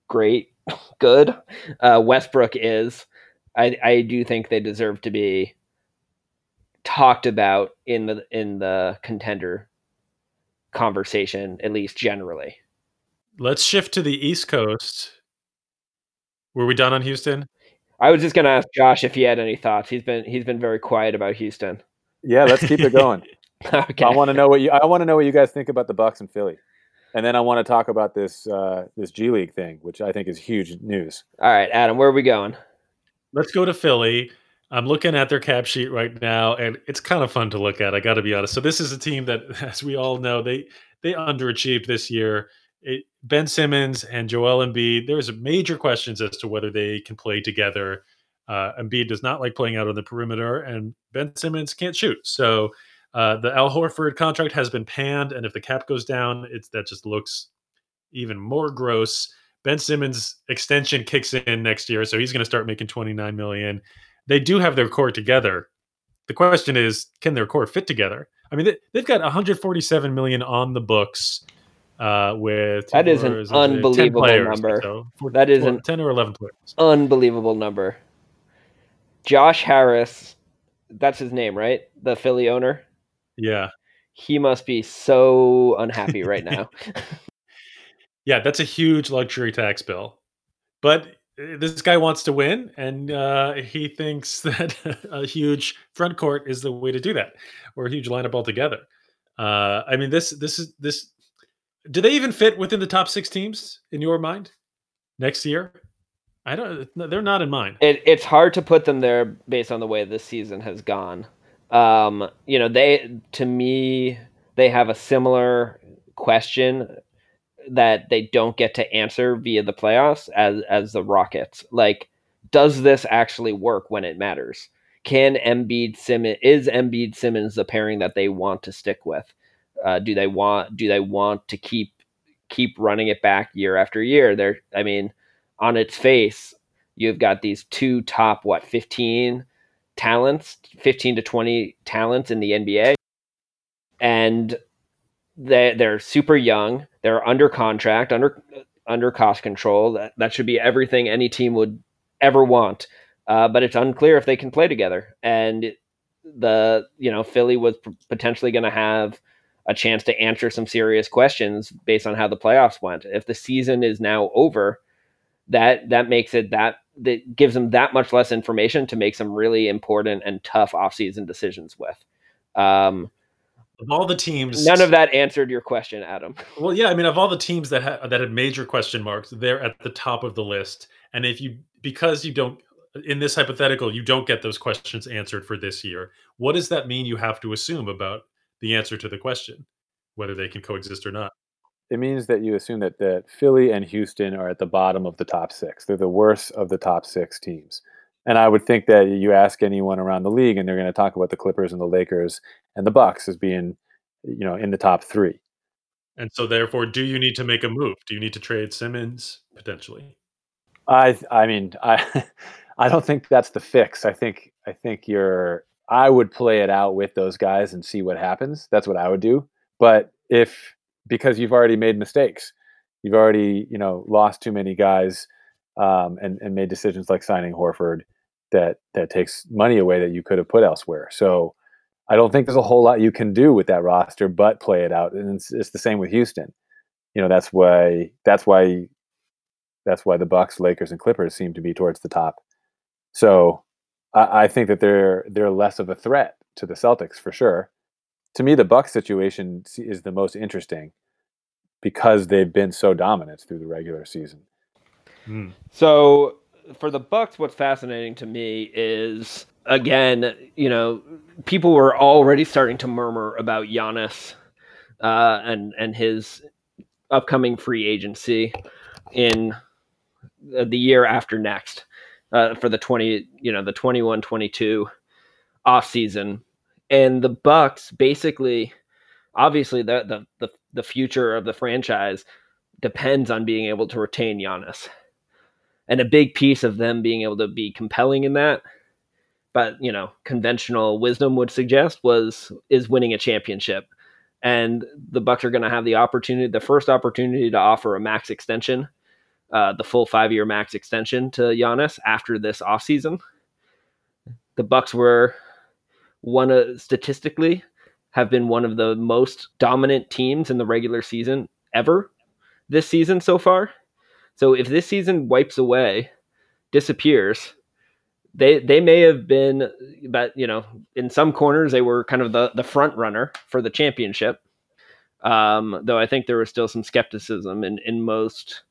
Speaker 3: great, <laughs> good uh, Westbrook is, I, I do think they deserve to be talked about in the in the contender conversation, at least generally.
Speaker 1: Let's shift to the East Coast. Were we done on Houston?
Speaker 3: I was just going to ask Josh if he had any thoughts. He's been he's been very quiet about Houston.
Speaker 2: Yeah, let's keep it going. <laughs> okay. I want to know what you I want to know what you guys think about the Bucks and Philly. And then I want to talk about this uh, this G League thing, which I think is huge news.
Speaker 3: All right, Adam, where are we going?
Speaker 1: Let's go to Philly. I'm looking at their cap sheet right now, and it's kind of fun to look at. I got to be honest. So this is a team that, <laughs> as we all know, they they underachieved this year. It, ben Simmons and Joel Embiid. There's major questions as to whether they can play together. Uh, Embiid does not like playing out on the perimeter, and Ben Simmons can't shoot. So uh, the Al Horford contract has been panned, and if the cap goes down, it's that just looks even more gross. Ben Simmons extension kicks in next year, so he's going to start making 29 million they do have their core together. The question is, can their core fit together? I mean, they, have got 147 million on the books. Uh, with
Speaker 3: that is an unbelievable number. So, that is an
Speaker 1: 10 or 11 players.
Speaker 3: Unbelievable number. Josh Harris, that's his name, right? The Philly owner.
Speaker 1: Yeah.
Speaker 3: He must be so unhappy right now. <laughs>
Speaker 1: yeah, that's a huge luxury tax bill. But this guy wants to win, and uh, he thinks <laughs> that a huge front court is the way to do that, or a huge lineup altogether. Uh, I mean, this this is this. Do they even fit within the top six teams in your mind next year? I don't. They're not in mine.
Speaker 3: It, it's hard to put them there based on the way this season has gone. Um, you know, they to me they have a similar question that they don't get to answer via the playoffs as as the Rockets. Like, does this actually work when it matters? Can Embiid Simmons is Embiid Simmons the pairing that they want to stick with? Uh, do they want do they want to keep keep running it back year after year? There, I mean, on its face, you've got these two top what fifteen talents, fifteen to twenty talents in the NBA, and they they're super young. They're under contract, under under cost control. That that should be everything any team would ever want. Uh, but it's unclear if they can play together. And the you know Philly was p- potentially going to have a chance to answer some serious questions based on how the playoffs went. If the season is now over, that that makes it that that gives them that much less information to make some really important and tough offseason decisions with. Um,
Speaker 1: of all the teams,
Speaker 3: none of that answered your question, Adam. <laughs>
Speaker 1: Well, yeah, I mean, of all the teams that ha- that had major question marks, they're at the top of the list. And if you because you don't in this hypothetical, you don't get those questions answered for this year. What does that mean? You have to assume about the answer to the question, whether they can coexist or not.
Speaker 2: It means that you assume that that Philly and Houston are at the bottom of the top six. They're the worst of the top six teams. And I would think that you ask anyone around the league, and they're going to talk about the Clippers and the Lakers and the Bucks as being, you know, in the top three.
Speaker 1: And so, therefore, do you need to make a move? Do you need to trade Simmons potentially?
Speaker 2: I, I mean, I, <laughs> I don't think that's the fix. I think, I think you're. I would play it out with those guys and see what happens. That's what I would do. But if because you've already made mistakes, you've already, you know, lost too many guys um, and and made decisions like signing Horford that that takes money away that you could have put elsewhere. So I don't think there's a whole lot you can do with that roster but play it out. And it's, it's the same with Houston. You know, that's why that's why that's why the Bucks, Lakers, and Clippers seem to be towards the top. So I, I think that they're they're less of a threat to the Celtics for sure. To me, the Bucks situation is the most interesting because they've been so dominant through the regular season.
Speaker 3: Mm. So for the Bucks, what's fascinating to me is again, you know, people were already starting to murmur about Giannis uh, and and his upcoming free agency in the year after next uh, for the 20 you know the 21 22 off season and the bucks basically obviously the, the the the future of the franchise depends on being able to retain Giannis and a big piece of them being able to be compelling in that but you know conventional wisdom would suggest was is winning a championship and the bucks are going to have the opportunity the first opportunity to offer a max extension uh, the full five year max extension to Giannis after this offseason. The bucks were one of statistically have been one of the most dominant teams in the regular season ever this season so far so if this season wipes away, disappears, they they may have been, but you know, in some corners they were kind of the the front runner for the championship. Um, though I think there was still some skepticism in in most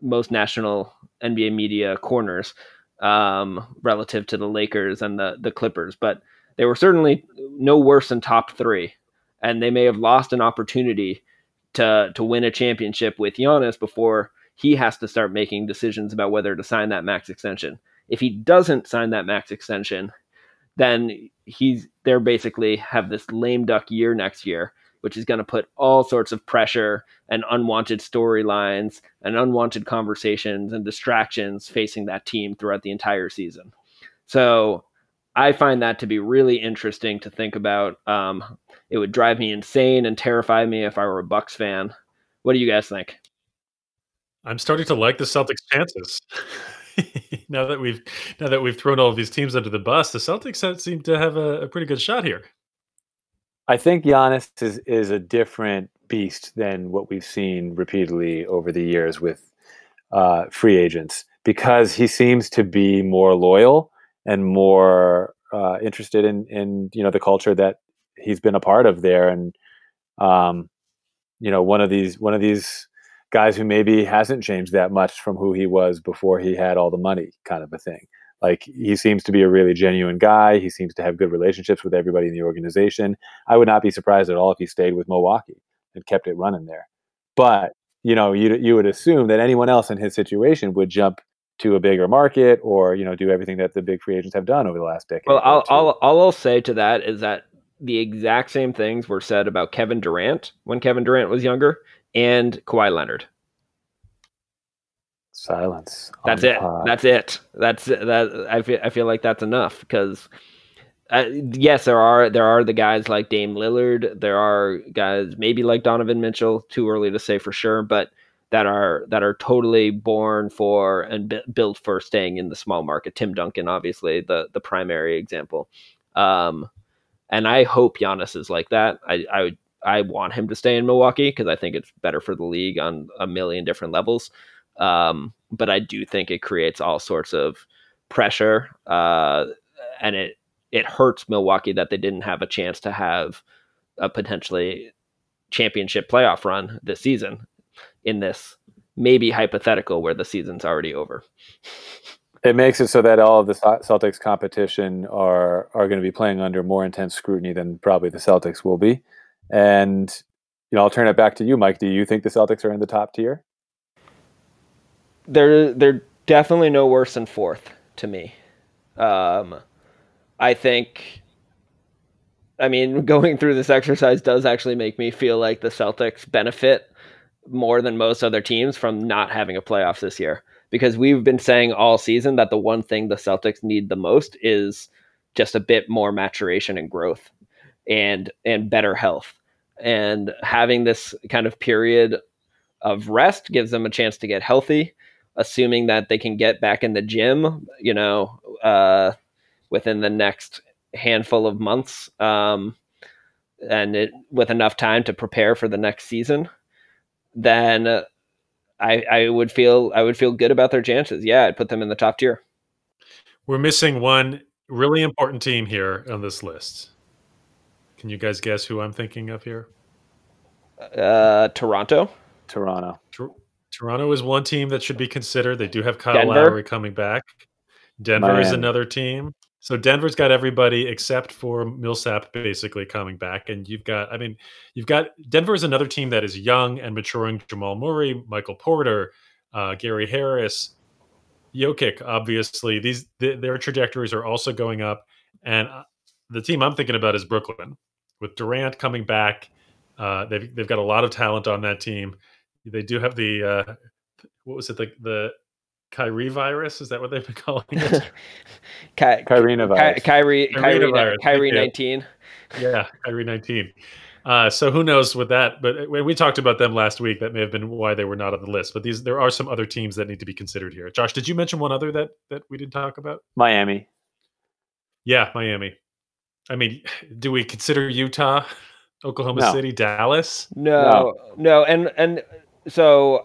Speaker 3: most national NBA media corners um, relative to the Lakers and the the Clippers, but they were certainly no worse than top three, and they may have lost an opportunity to to win a championship with Giannis before he has to start making decisions about whether to sign that max extension. If he doesn't sign that max extension, then he's they're basically have this lame duck year next year, which is going to put all sorts of pressure and unwanted storylines and unwanted conversations and distractions facing that team throughout the entire season. So I find that to be really interesting to think about. Um, it would drive me insane and terrify me if I were a Bucks fan. What do you guys think?
Speaker 1: I'm starting to like the Celtics' chances. <laughs> now that we've now that we've thrown all of these teams under the bus, the Celtics seem to have a, a pretty good shot here.
Speaker 2: I think Giannis is is a different beast than what we've seen repeatedly over the years with uh, free agents because he seems to be more loyal and more uh, interested in in you know the culture that he's been a part of there and um, you know, one of these one of these guys who maybe hasn't changed that much from who he was before he had all the money, kind of a thing. Like he seems to be a really genuine guy. He seems to have good relationships with everybody in the organization. I would not be surprised at all if he stayed with Milwaukee and kept it running there. But you know, you you would assume that anyone else in his situation would jump to a bigger market or you know do everything that the big free agents have done over the last decade.
Speaker 3: Well, I'll, I'll all I'll say to that is that the exact same things were said about Kevin Durant when Kevin Durant was younger and Kawhi Leonard.
Speaker 2: Silence.
Speaker 3: That's it. That's it. That's that. I feel. I feel like that's enough because. Uh, yes, there are there are the guys like Dame Lillard. There are guys maybe like Donovan Mitchell. Too early to say for sure, but that are that are totally born for and b- built for staying in the small market. Tim Duncan, obviously the the primary example. Um, and I hope Giannis is like that. I I would I want him to stay in Milwaukee because I think it's better for the league on a million different levels. Um, but I do think it creates all sorts of pressure, uh, and it it hurts Milwaukee that they didn't have a chance to have a potentially championship playoff run this season in this maybe hypothetical where the season's already over.
Speaker 2: It makes it so that all of the Celtics competition are are going to be playing under more intense scrutiny than probably the Celtics will be. And you know, I'll turn it back to you, Mike. Do you think the Celtics are in the top tier?
Speaker 3: They're they're definitely no worse than fourth to me. Um, I think. I mean, <laughs> going through this exercise does actually make me feel like the Celtics benefit more than most other teams from not having a playoffs this year because we've been saying all season that the one thing the Celtics need the most is just a bit more maturation and growth and and better health. And having this kind of period of rest gives them a chance to get healthy, assuming that they can get back in the gym, you know, uh, within the next handful of months, um, and it, with enough time to prepare for the next season then I I would feel I would feel good about their chances. Yeah, I'd put them in the top tier.
Speaker 1: We're missing one really important team here on this list. Can you guys guess who I'm thinking of here?
Speaker 3: Uh, Toronto.
Speaker 2: Toronto.
Speaker 1: Toronto is one team that should be considered. They do have Kyle Denver. Lowry coming back. Denver Miami. is another team. So Denver's got everybody except for Millsap basically coming back, and you've got, I mean, you've got Denver is another team that is young and maturing. Jamal Murray, Michael Porter, uh, Gary Harris, Jokic. Obviously, these th- their trajectories are also going up, and uh, the team I'm thinking about is Brooklyn with Durant coming back. Uh, they've they've got a lot of talent on that team. They do have the uh, what was it the the Kyrie virus? Is that what they've been <laughs> calling it? <laughs>
Speaker 3: Ky- Kyrie virus. Ky- Kyrie, Kyrie, Kyrie, Kyrie 19.
Speaker 1: Yeah, Kyrie 19. Uh, so who knows with that? But when we talked about them last week, that may have been why they were not on the list. But these, there are some other teams that need to be considered here. Josh, did you mention one other that that we didn't talk about?
Speaker 2: Miami.
Speaker 1: Yeah, Miami. I mean, <sighs> do we consider Utah, <laughs> Oklahoma no. City, Dallas?
Speaker 3: No, no, no, and and so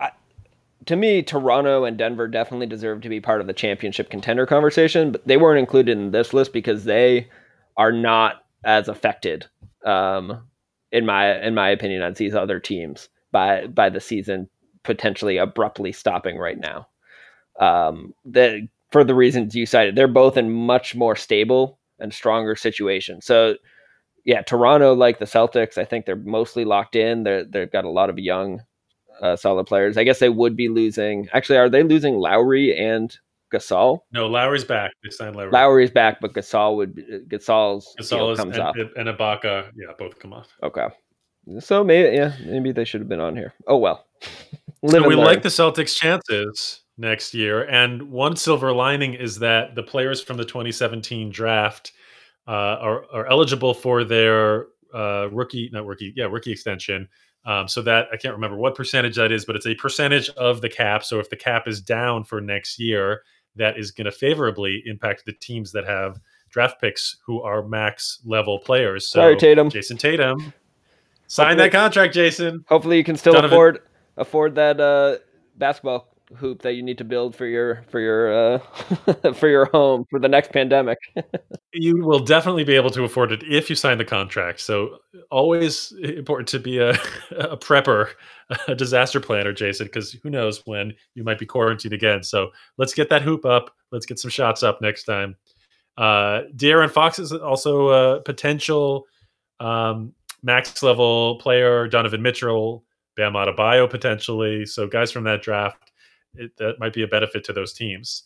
Speaker 3: to me, Toronto and Denver definitely deserve to be part of the championship contender conversation, but they weren't included in this list because they are not as affected, um, in my in my opinion, as these other teams by by the season potentially abruptly stopping right now. Um, the for the reasons you cited, they're both in much more stable and stronger situations. So, yeah, Toronto, like the Celtics, I think they're mostly locked in. They're they've got a lot of young uh, solid players. I guess they would be losing. Actually, are they losing Lowry and Gasol?
Speaker 1: No, Lowry's back. They signed Lowry.
Speaker 3: Lowry's back, but Gasol would Gasol's Gasol comes
Speaker 1: and,
Speaker 3: off.
Speaker 1: and Ibaka, yeah, both come off.
Speaker 3: Okay, so maybe yeah, maybe they should have been on here. Oh well. <laughs>
Speaker 1: so we like the Celtics' chances next year, and one silver lining is that the players from the 2017 draft uh, are are eligible for their uh, rookie, not rookie, yeah, rookie extension um, so that I can't remember what percentage that is, but it's a percentage of the cap. So if the cap is down for next year, that is going to favorably impact the teams that have draft picks who are max level players. So
Speaker 3: Sorry, Tatum.
Speaker 1: Jayson Tatum. Sign hopefully, that contract, Jayson.
Speaker 3: Hopefully you can still Donovan. afford afford that uh, basketball hoop that you need to build for your for your uh, <laughs> for your home for the next pandemic. <laughs>
Speaker 1: you will definitely be able to afford it if you sign the contract. So always important to be a, <laughs> a prepper, a disaster planner, Jayson, because who knows when you might be quarantined again. So let's get that hoop up. Let's get some shots up next time. Uh, De'Aaron Fox is also a potential um, max level player. Donovan Mitchell, Bam Adebayo potentially. So guys from that draft, it, that might be a benefit to those teams.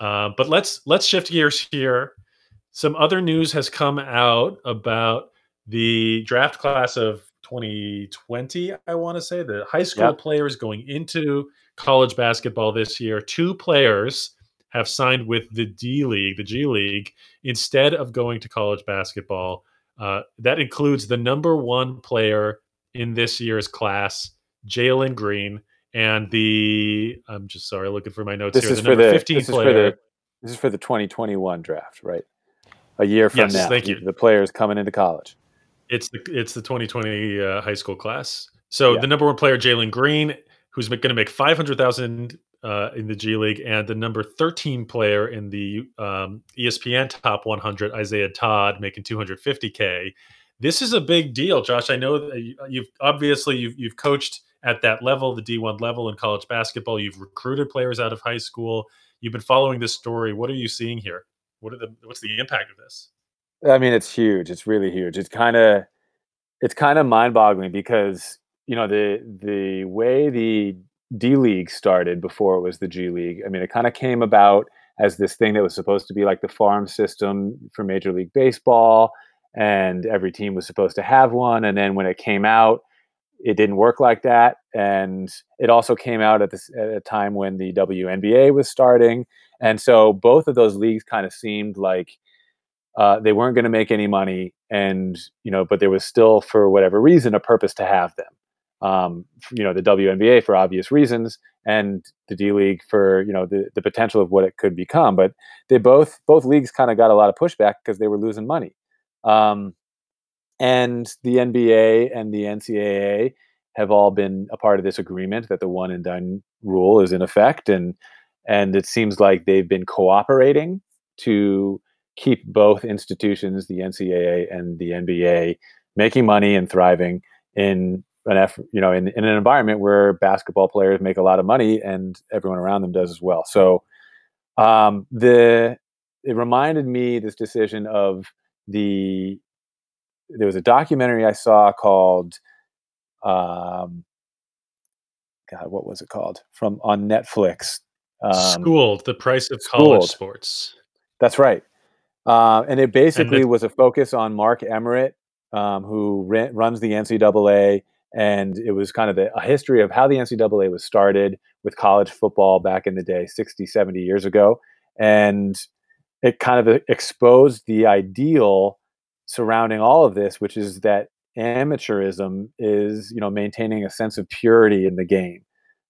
Speaker 1: Uh, but let's let's shift gears here. Some other news has come out about the draft class of 2020. I want to say the high school yep. players going into college basketball this year. Two players have signed with the D League, the G League, instead of going to college basketball. Uh, that includes the number one player in this year's class, Jalen Green, and the I'm just sorry, looking for my notes
Speaker 2: this
Speaker 1: here.
Speaker 2: Is the for the, 15 this player. Is for the, this is for the 2021 draft, right? A year from
Speaker 1: yes,
Speaker 2: now.
Speaker 1: Thank you.
Speaker 2: The players coming into college.
Speaker 1: It's the it's the 2020 uh, high school class. So yeah. the number one player, Jalen Green, who's going to make 500,000 uh, in the G League, and the number 13 player in the um, ESPN Top 100, Isaiah Todd, making 250k. This is a big deal, Josh. I know you've obviously you've, you've coached at that level, the D1 level in college basketball. You've recruited players out of high school. You've been following this story. What are you seeing here? What are the what's the impact of this?
Speaker 2: I mean, it's huge. It's really huge. It's kind of it's kind of mind-boggling because you know the the way the D League started before it was the G League. I mean, it kind of came about as this thing that was supposed to be like the farm system for Major League Baseball, and every team was supposed to have one. And then when it came out, it didn't work like that. And it also came out at this at a time when the WNBA was starting, and so both of those leagues kind of seemed like uh, they weren't going to make any money, and you know, but there was still, for whatever reason, a purpose to have them um, you know the WNBA for obvious reasons, and the D League for you know the the potential of what it could become. But they both both leagues kind of got a lot of pushback because they were losing money, um, and the NBA and the NCAA have all been a part of this agreement that the one and done rule is in effect, and and it seems like they've been cooperating to keep both institutions, the NCAA and the NBA, making money and thriving in an effort, you know, in, in an environment where basketball players make a lot of money and everyone around them does as well. So um, the it reminded me this decision of the there was a documentary I saw called um, God, what was it called? From on Netflix.
Speaker 1: Um, Schooled, the price of college sports.
Speaker 2: That's right. Uh, and it basically and was a focus on Mark Emmert, um, who re- runs the NCAA and it was kind of a, a history of how the NCAA was started with college football back in the day, 60, 70 years ago. And it kind of exposed the ideal surrounding all of this, which is that amateurism is, you know, maintaining a sense of purity in the game.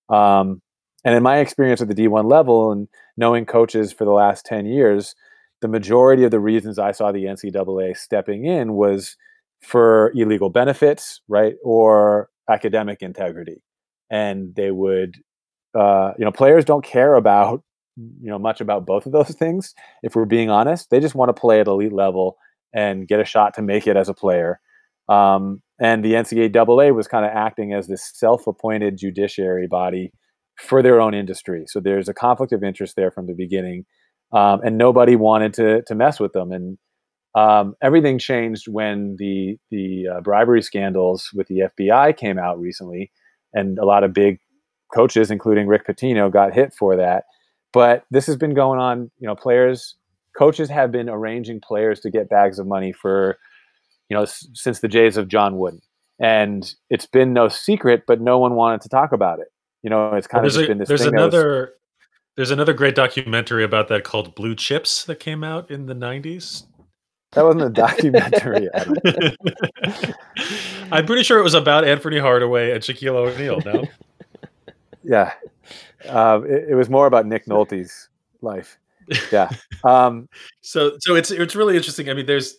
Speaker 2: Um, and in my experience at the D1 level and knowing coaches for the last 10 years, the majority of the reasons I saw the NCAA stepping in was for illegal benefits, right, or academic integrity, and they would, uh, you know, players don't care about, you know, much about both of those <laughs> things. If we're being honest, they just want to play at elite level and get a shot to make it as a player. Um, and the NCAA was kind of acting as this self-appointed judiciary body for their own industry. So there's a conflict of interest there from the beginning, um, and nobody wanted to to mess with them. And um, everything changed when the the uh, bribery scandals with the FBI came out recently, and a lot of big coaches, including Rick Pitino, got hit for that. But this has been going on. You know, players, coaches have been arranging players to get bags of money for, you know, s- since the days of John Wooden, and it's been no secret. But no one wanted to talk about it. You know, it's kind well, of a, been this.
Speaker 1: There's another. Was, there's another great documentary about that called Blue Chips that came out in the 90s.
Speaker 2: That wasn't a documentary. <laughs>
Speaker 1: I'm pretty sure it was about Anthony Hardaway and Shaquille O'Neal. No. <laughs>
Speaker 2: yeah, uh, it, it, was more about Nick Nolte's life. Yeah. <laughs> Um,
Speaker 1: so, so it's it's really interesting. I mean, there's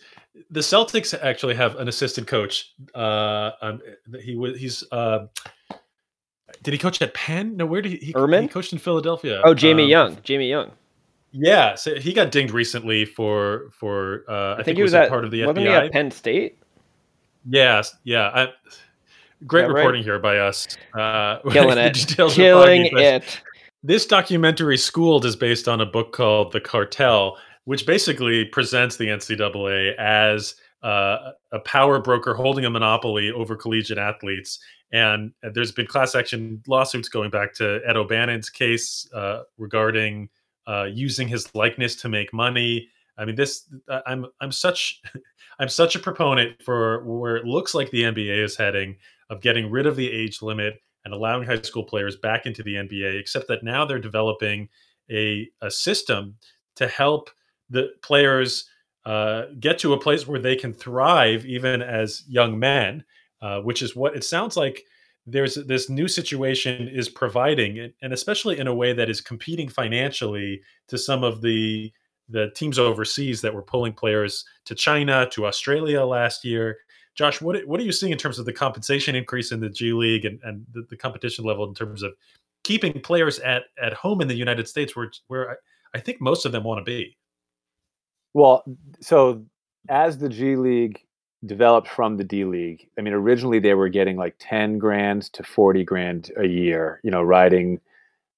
Speaker 1: the Celtics actually have an assistant coach. Uh, um, he was he's uh, did he coach at Penn? No, where did he? He,
Speaker 3: he
Speaker 1: coached in Philadelphia.
Speaker 3: Oh, Jamie um, Young. Jamie Young.
Speaker 1: Yeah, so he got dinged recently for for uh, I, I think, think, he was,
Speaker 3: at,
Speaker 1: part of the
Speaker 3: wasn't
Speaker 1: FBI.
Speaker 3: He at Penn State.
Speaker 1: Yes, yeah. I, great reporting right? here by us. Uh, <laughs>
Speaker 3: Killing it. Killing it.
Speaker 1: This documentary, Schooled, is based on a book called The Cartel, which basically presents the NCAA as uh, a power broker holding a monopoly over collegiate athletes. And there's been class action lawsuits going back to Ed O'Bannon's case uh, regarding uh, using his likeness to make money. I mean, this I'm I'm such <laughs> I'm such a proponent for where it looks like the NBA is heading of getting rid of the age limit and allowing high school players back into the NBA. Except that now they're developing a a system to help the players uh, get to a place where they can thrive even as young men, uh, which is what it sounds like there's this new situation is providing and especially in a way that is competing financially to some of the the teams overseas that were pulling players to China to Australia last year. Josh, what what are you seeing in terms of the compensation increase in the G League and, and the, the competition level in terms of keeping players at at home in the United States where where I, I think most of them want to be?
Speaker 2: Well, so as the G League developed from the D League. I mean, originally they were getting like 10 grand to 40 grand a year, you know, riding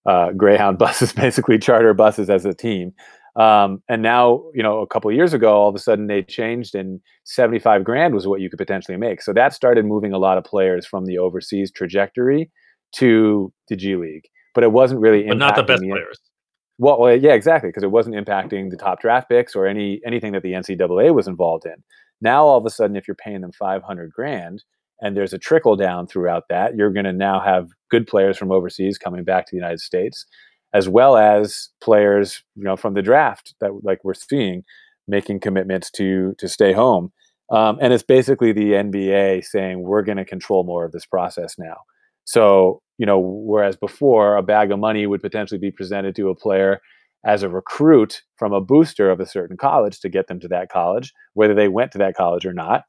Speaker 2: uh, Greyhound <laughs> buses, basically charter buses as a team. Um, and now, you know, a couple of years ago, all of a sudden they changed and 75 grand was what you could potentially make. So that started moving a lot of players from the overseas trajectory to the G League. But it wasn't really
Speaker 1: but not the best the, players.
Speaker 2: Well, well, yeah, exactly, because it wasn't impacting the top draft picks or any anything that the NCAA was involved in. Now all of a sudden, if you're paying them 500 grand and there's a trickle down throughout that, you're going to now have good players from overseas coming back to the United States, as well as players you know from the draft that like we're seeing making commitments to to stay home. Um, and it's basically the NBA saying we're going to control more of this process now. So you know, whereas before a bag of money would potentially be presented to a player as a recruit from a booster of a certain college to get them to that college, whether they went to that college or not.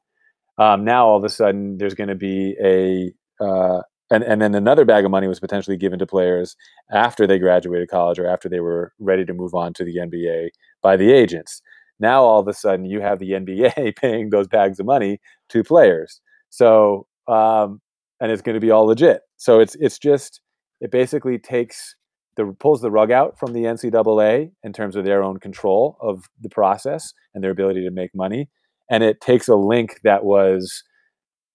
Speaker 2: Um, now all of a sudden there's going to be a uh, and and then another bag of money was potentially given to players after they graduated college or after they were ready to move on to the NBA by the agents. Now all of a sudden you have the NBA <laughs> paying those bags of money to players. So um, and it's going to be all legit. So it's it's just it basically takes the pulls the rug out from the NCAA in terms of their own control of the process and their ability to make money, and it takes a link that was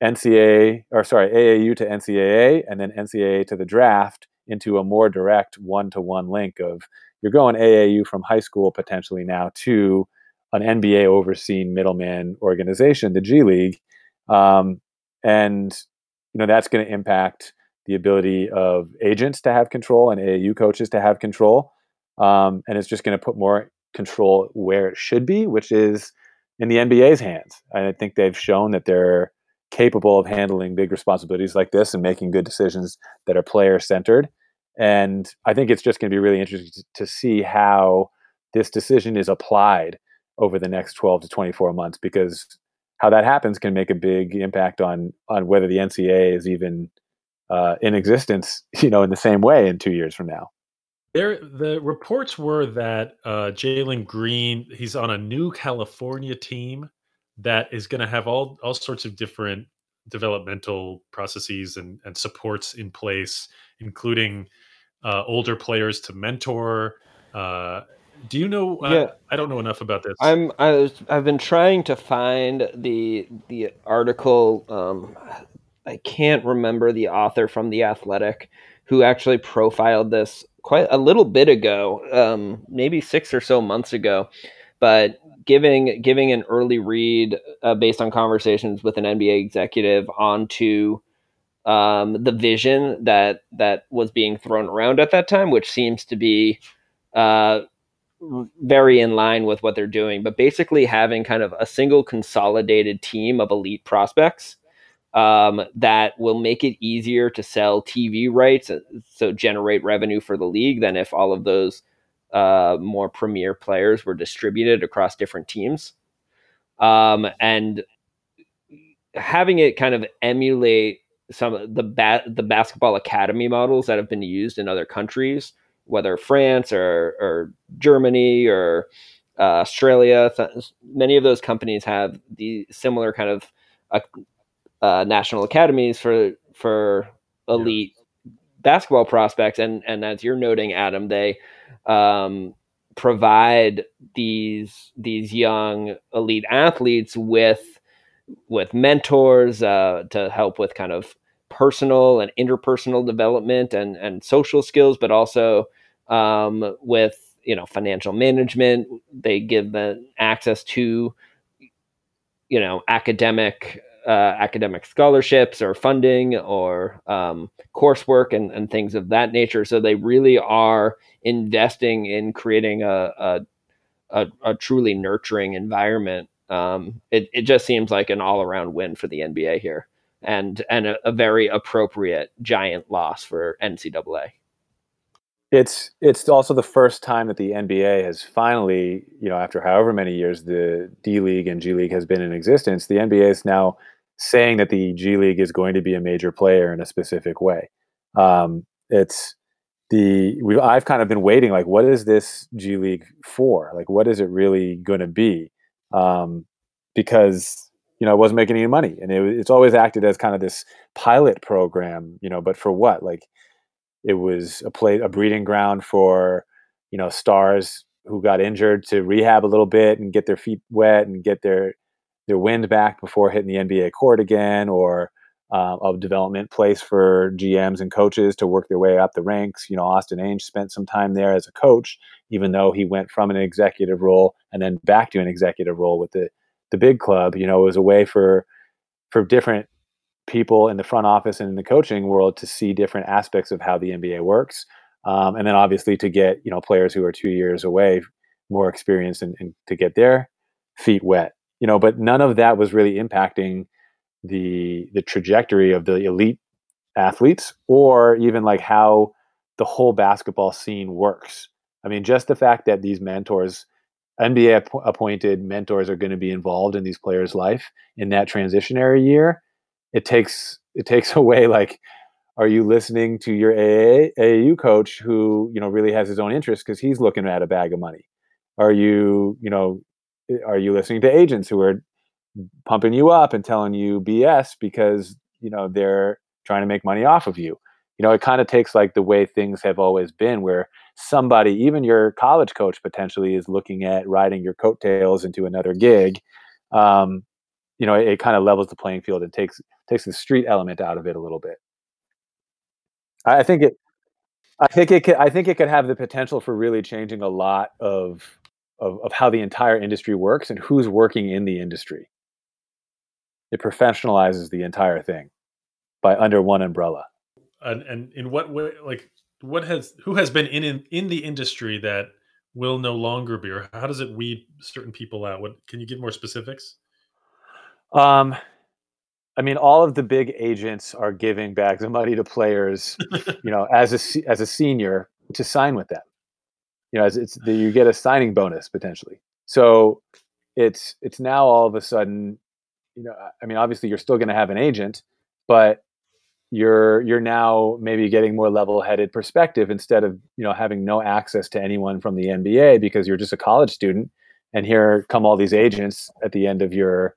Speaker 2: NCAA or sorry AAU to NCAA and then NCAA to the draft into a more direct one-to-one link of you're going AAU from high school potentially now to an NBA overseen middleman organization, the G League, um, and you know that's going to impact the ability of agents to have control and AAU coaches to have control. Um, and it's just going to put more control where it should be, which is in the NBA's hands. And I think they've shown that they're capable of handling big responsibilities like this and making good decisions that are player centered. And I think it's just going to be really interesting to see how this decision is applied over the next 12 to 24 months because how that happens can make a big impact on on whether the NCAA is even uh, in existence, <laughs> you know, in the same way in two years from now.
Speaker 1: There, the reports were that uh, Jalen Green, he's on a new California team that is going to have all all sorts of different developmental processes and, and supports in place, including uh, older players to mentor. Uh, do you know? Uh, yeah. I don't know enough about this.
Speaker 3: I'm I was, I've been trying to find the the article. Um, I can't remember the author from The Athletic who actually profiled this quite a little bit ago, um, maybe six or so months ago, but giving giving an early read uh, based on conversations with an NBA executive onto um, the vision that that was being thrown around at that time, which seems to be uh, very in line with what they're doing. But basically, having kind of a single consolidated team of elite prospects um, that will make it easier to sell TV rights, uh, so generate revenue for the league than if all of those uh, more premier players were distributed across different teams. Um, and having it kind of emulate some of the ba- the basketball academy models that have been used in other countries, whether France or or Germany or uh, Australia. Many of those companies have the similar kind of uh, uh, national academies for for elite. Basketball prospects, and and as you're noting, Adam, they um, provide these these young elite athletes with with mentors uh, to help with kind of personal and interpersonal development and and social skills, but also um, with you know financial management. They give them access to you know academic uh, academic scholarships or funding or um, coursework and, and things of that nature. So they really are investing in creating a, a, a, a truly nurturing environment. Um, it, it just seems like an all around win for the NBA here and, and a, a very appropriate giant loss for NCAA.
Speaker 2: It's it's also the first time that the NBA has finally, you know, after however many years the D League and G League has been in existence, the NBA is now saying that the G League is going to be a major player in a specific way. Um, it's the we I've kind of been waiting like what is this G League for? Like what is it really going to be? Um, because you know it wasn't making any money, and it, it's always acted as kind of this pilot program, you know. But for what? Like it was a play a breeding ground for you know stars who got injured to rehab a little bit and get their feet wet and get their their wind back before hitting the NBA court again, or uh, a development place for GMs and coaches to work their way up the ranks. You know, Austin Ainge spent some time there as a coach, even though he went from an executive role and then back to an executive role with the the big club. You know, it was a way for for different people in the front office and in the coaching world to see different aspects of how the NBA works. Um, and then obviously to get you know players who are two years away more experience and, and to get their feet wet you know but none of that was really impacting the the trajectory of the elite athletes or even like how the whole basketball scene works. I mean just the fact that these mentors nba app- appointed mentors are going to be involved in these players life in that transitionary year it takes it takes <laughs> away like are you listening to your AA, AAU coach who you know really has his own interest because he's looking at a bag of money? Are you you know are you listening to agents who are pumping you up and telling you BS because you know they're trying to make money off of you? You know, it kind of takes like the way things have always been, where somebody, even your college coach, potentially is looking at riding your coattails into another gig. Um, you know, it, it kind of levels the playing field and takes takes the street element out of it a little bit. I, I think it. I think it could. I think it could have the potential for really changing a lot of of, of how the entire industry works and who's working in the industry. It professionalizes the entire thing by under one umbrella.
Speaker 1: And, and in what way, like, what has who has been in, in in the industry that will no longer be, or how does it weed certain people out? What can you give more specifics?
Speaker 2: Um, I mean, all of the big agents are giving bags of money to players, you know, as a as a senior to sign with them you know, it's the, you get a signing bonus potentially. So it's it's now all of a sudden, you know, I mean, obviously you're still going to have an agent, but you're you're now maybe getting more level-headed perspective instead of you know having no access to anyone from the NBA because you're just a college student, and here come all these agents at the end of your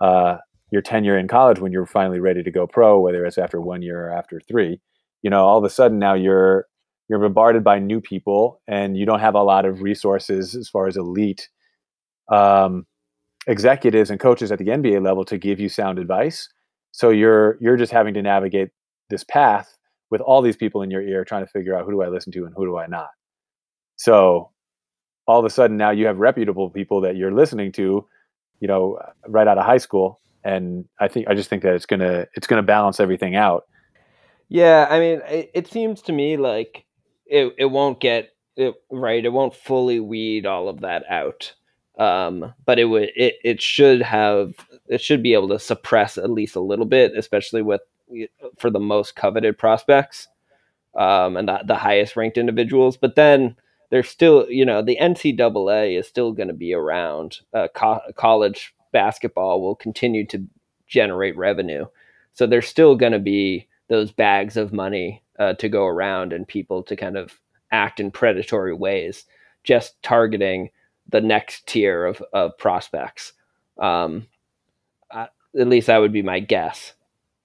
Speaker 2: uh, your tenure in college when you're finally ready to go pro, whether it's after one year or after three. You know, all of a sudden now you're you're bombarded by new people and you don't have a lot of resources as far as elite um, executives and coaches at the NBA level to give you sound advice. So you're you're just having to navigate this path with all these people in your ear trying to figure out who do I listen to and who do I not. So all of a sudden now you have reputable people that you're listening to, you know, right out of high school and I think I just think that it's going to it's going to balance everything out.
Speaker 3: Yeah, I mean, it, it seems to me like it it won't get it right. It won't fully weed all of that out. Um, but it would it it should have it should be able to suppress at least a little bit, especially with for the most coveted prospects um, and the, the highest ranked individuals. But then there's still you know the NCAA is still going to be around. Uh, co- college basketball will continue to generate revenue. So there's still going to be those bags of money uh, to go around and people to kind of act in predatory ways, just targeting the next tier of, of prospects. Um, I, at least that would be my guess.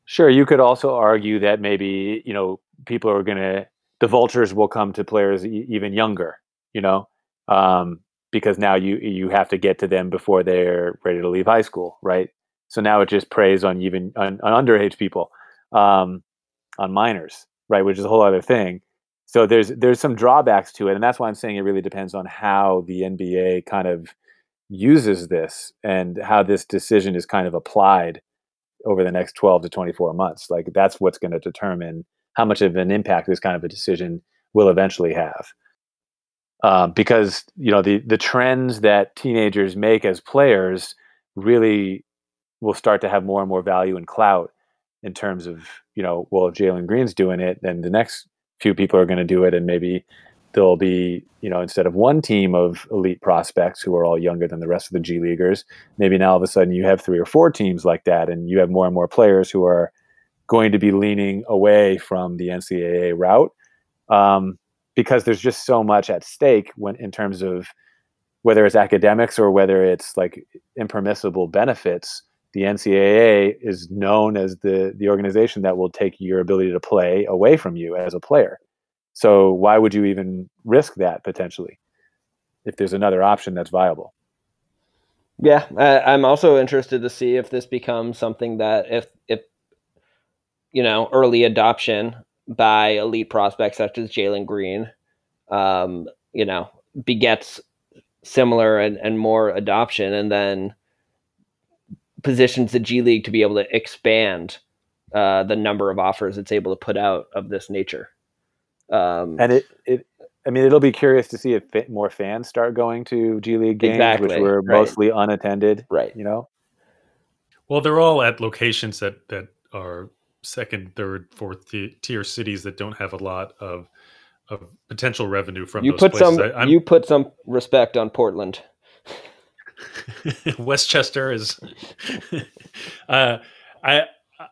Speaker 2: Sure, you could also argue that maybe you know people are going to the vultures will come to players e- even younger, you know, um, because now you you have to get to them before they're ready to leave high school, right? So now it just preys on even on, on underage people, um, on minors, right? Which is a whole other thing. So there's there's some drawbacks to it, and that's why I'm saying it really depends on how the NBA kind of uses this and how this decision is kind of applied over the next 12 to 24 months. Like that's what's going to determine how much of an impact this kind of a decision will eventually have. Um, because you know the the trends that teenagers make as players really will start to have more and more value and clout in terms of you know well if Jalen Green's doing it then the next few people are going to do it and maybe there'll be you know instead of one team of elite prospects who are all younger than the rest of the G leaguers maybe now all of a sudden you have three or four teams like that and you have more and more players who are going to be leaning away from the NCAA route um, because there's just so much at stake when in terms of whether it's academics or whether it's like impermissible benefits. The NCAA is known as the the organization that will take your ability to play away from you as a player. So why would you even risk that potentially if there's another option that's viable?
Speaker 3: Yeah, I, am also interested to see if this becomes something that if if you know, early adoption by elite prospects such as Jalen Green, um, you know, begets similar and, and more adoption and then positions the G League to be able to expand uh, the number of offers it's able to put out of this nature.
Speaker 2: Um, and it, it, I mean, it'll be curious to see if more fans start going to G League games, exactly, which were right. mostly unattended.
Speaker 3: Right.
Speaker 2: You know.
Speaker 1: Well, they're all at locations that that are second, third, fourth tier cities that don't have a lot of of potential revenue from
Speaker 3: you put
Speaker 1: places.
Speaker 3: some I, you put some respect on Portland. <laughs>
Speaker 1: Westchester is. <laughs> uh, I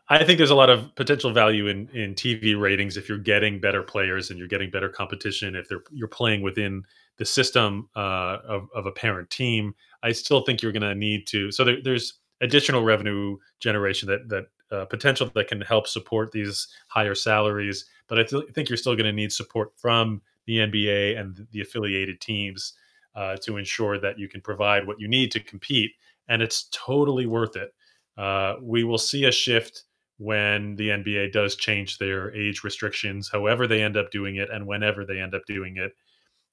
Speaker 1: I think there's a lot of potential value in in TV ratings if you're getting better players and you're getting better competition. If they're you're playing within the system uh, of of a parent team, I still think you're going to need to. So there, there's additional revenue generation that that uh, potential that can help support these higher salaries. But I th- think you're still going to need support from the NBA and the affiliated teams uh, to ensure that you can provide what you need to compete. And it's totally worth it. Uh, we will see a shift when the NBA does change their age restrictions, however they end up doing it and whenever they end up doing it.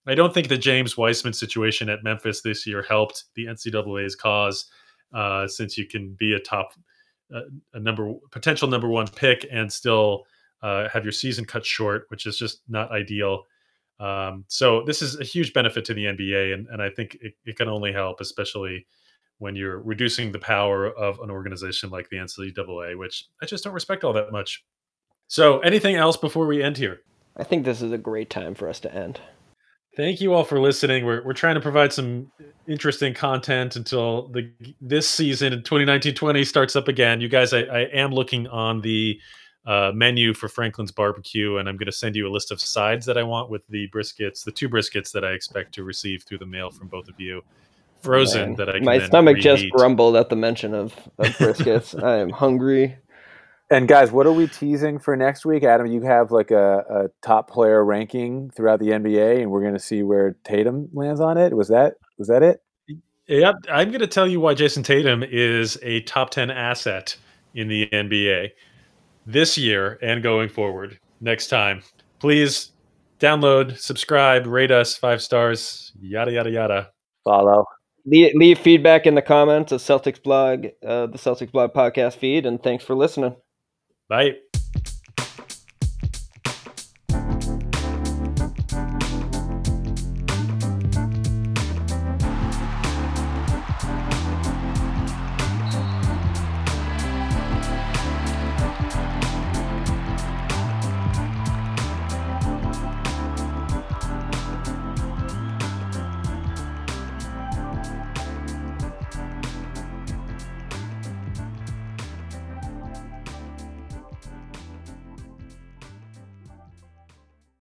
Speaker 1: I don't think the James Wiseman situation at Memphis this year helped the NCAA's cause, uh, since you can be a top a, a number potential number one pick and still uh, have your season cut short, which is just not ideal. Um, so this is a huge benefit to the NBA, and, and I think it, it, can only help, especially when you're reducing the power of an organization like the NCAA, which I just don't respect all that much. So, anything else before we end here?
Speaker 3: I think this is a great time for us to end.
Speaker 1: Thank you all for listening. We're, we're trying to provide some interesting content until the this season in 2019-20 starts up again. You guys, I, I am looking on the uh, menu for Franklin's Barbecue, and I'm going to send you a list of sides that I want with the briskets, the two briskets that I expect to receive through the mail from both of you, frozen. Man, that I
Speaker 3: my stomach reheat. just grumbled at the mention of, of briskets. <laughs> I am hungry.
Speaker 2: And guys, what are we teasing for next week? Adam, you have like a, a top player ranking throughout the NBA, and we're going to see where Tatum lands on it. Was that was that it?
Speaker 1: Yep, I'm going to tell you why Jayson Tatum is a top ten asset in the NBA this year and going forward. Next time, please download, subscribe, rate us five stars, yada yada yada.
Speaker 2: Follow.
Speaker 3: Leave, leave feedback in the comments of Celtics blog, uh, the Celtics blog podcast feed, and thanks for listening.
Speaker 1: Bye.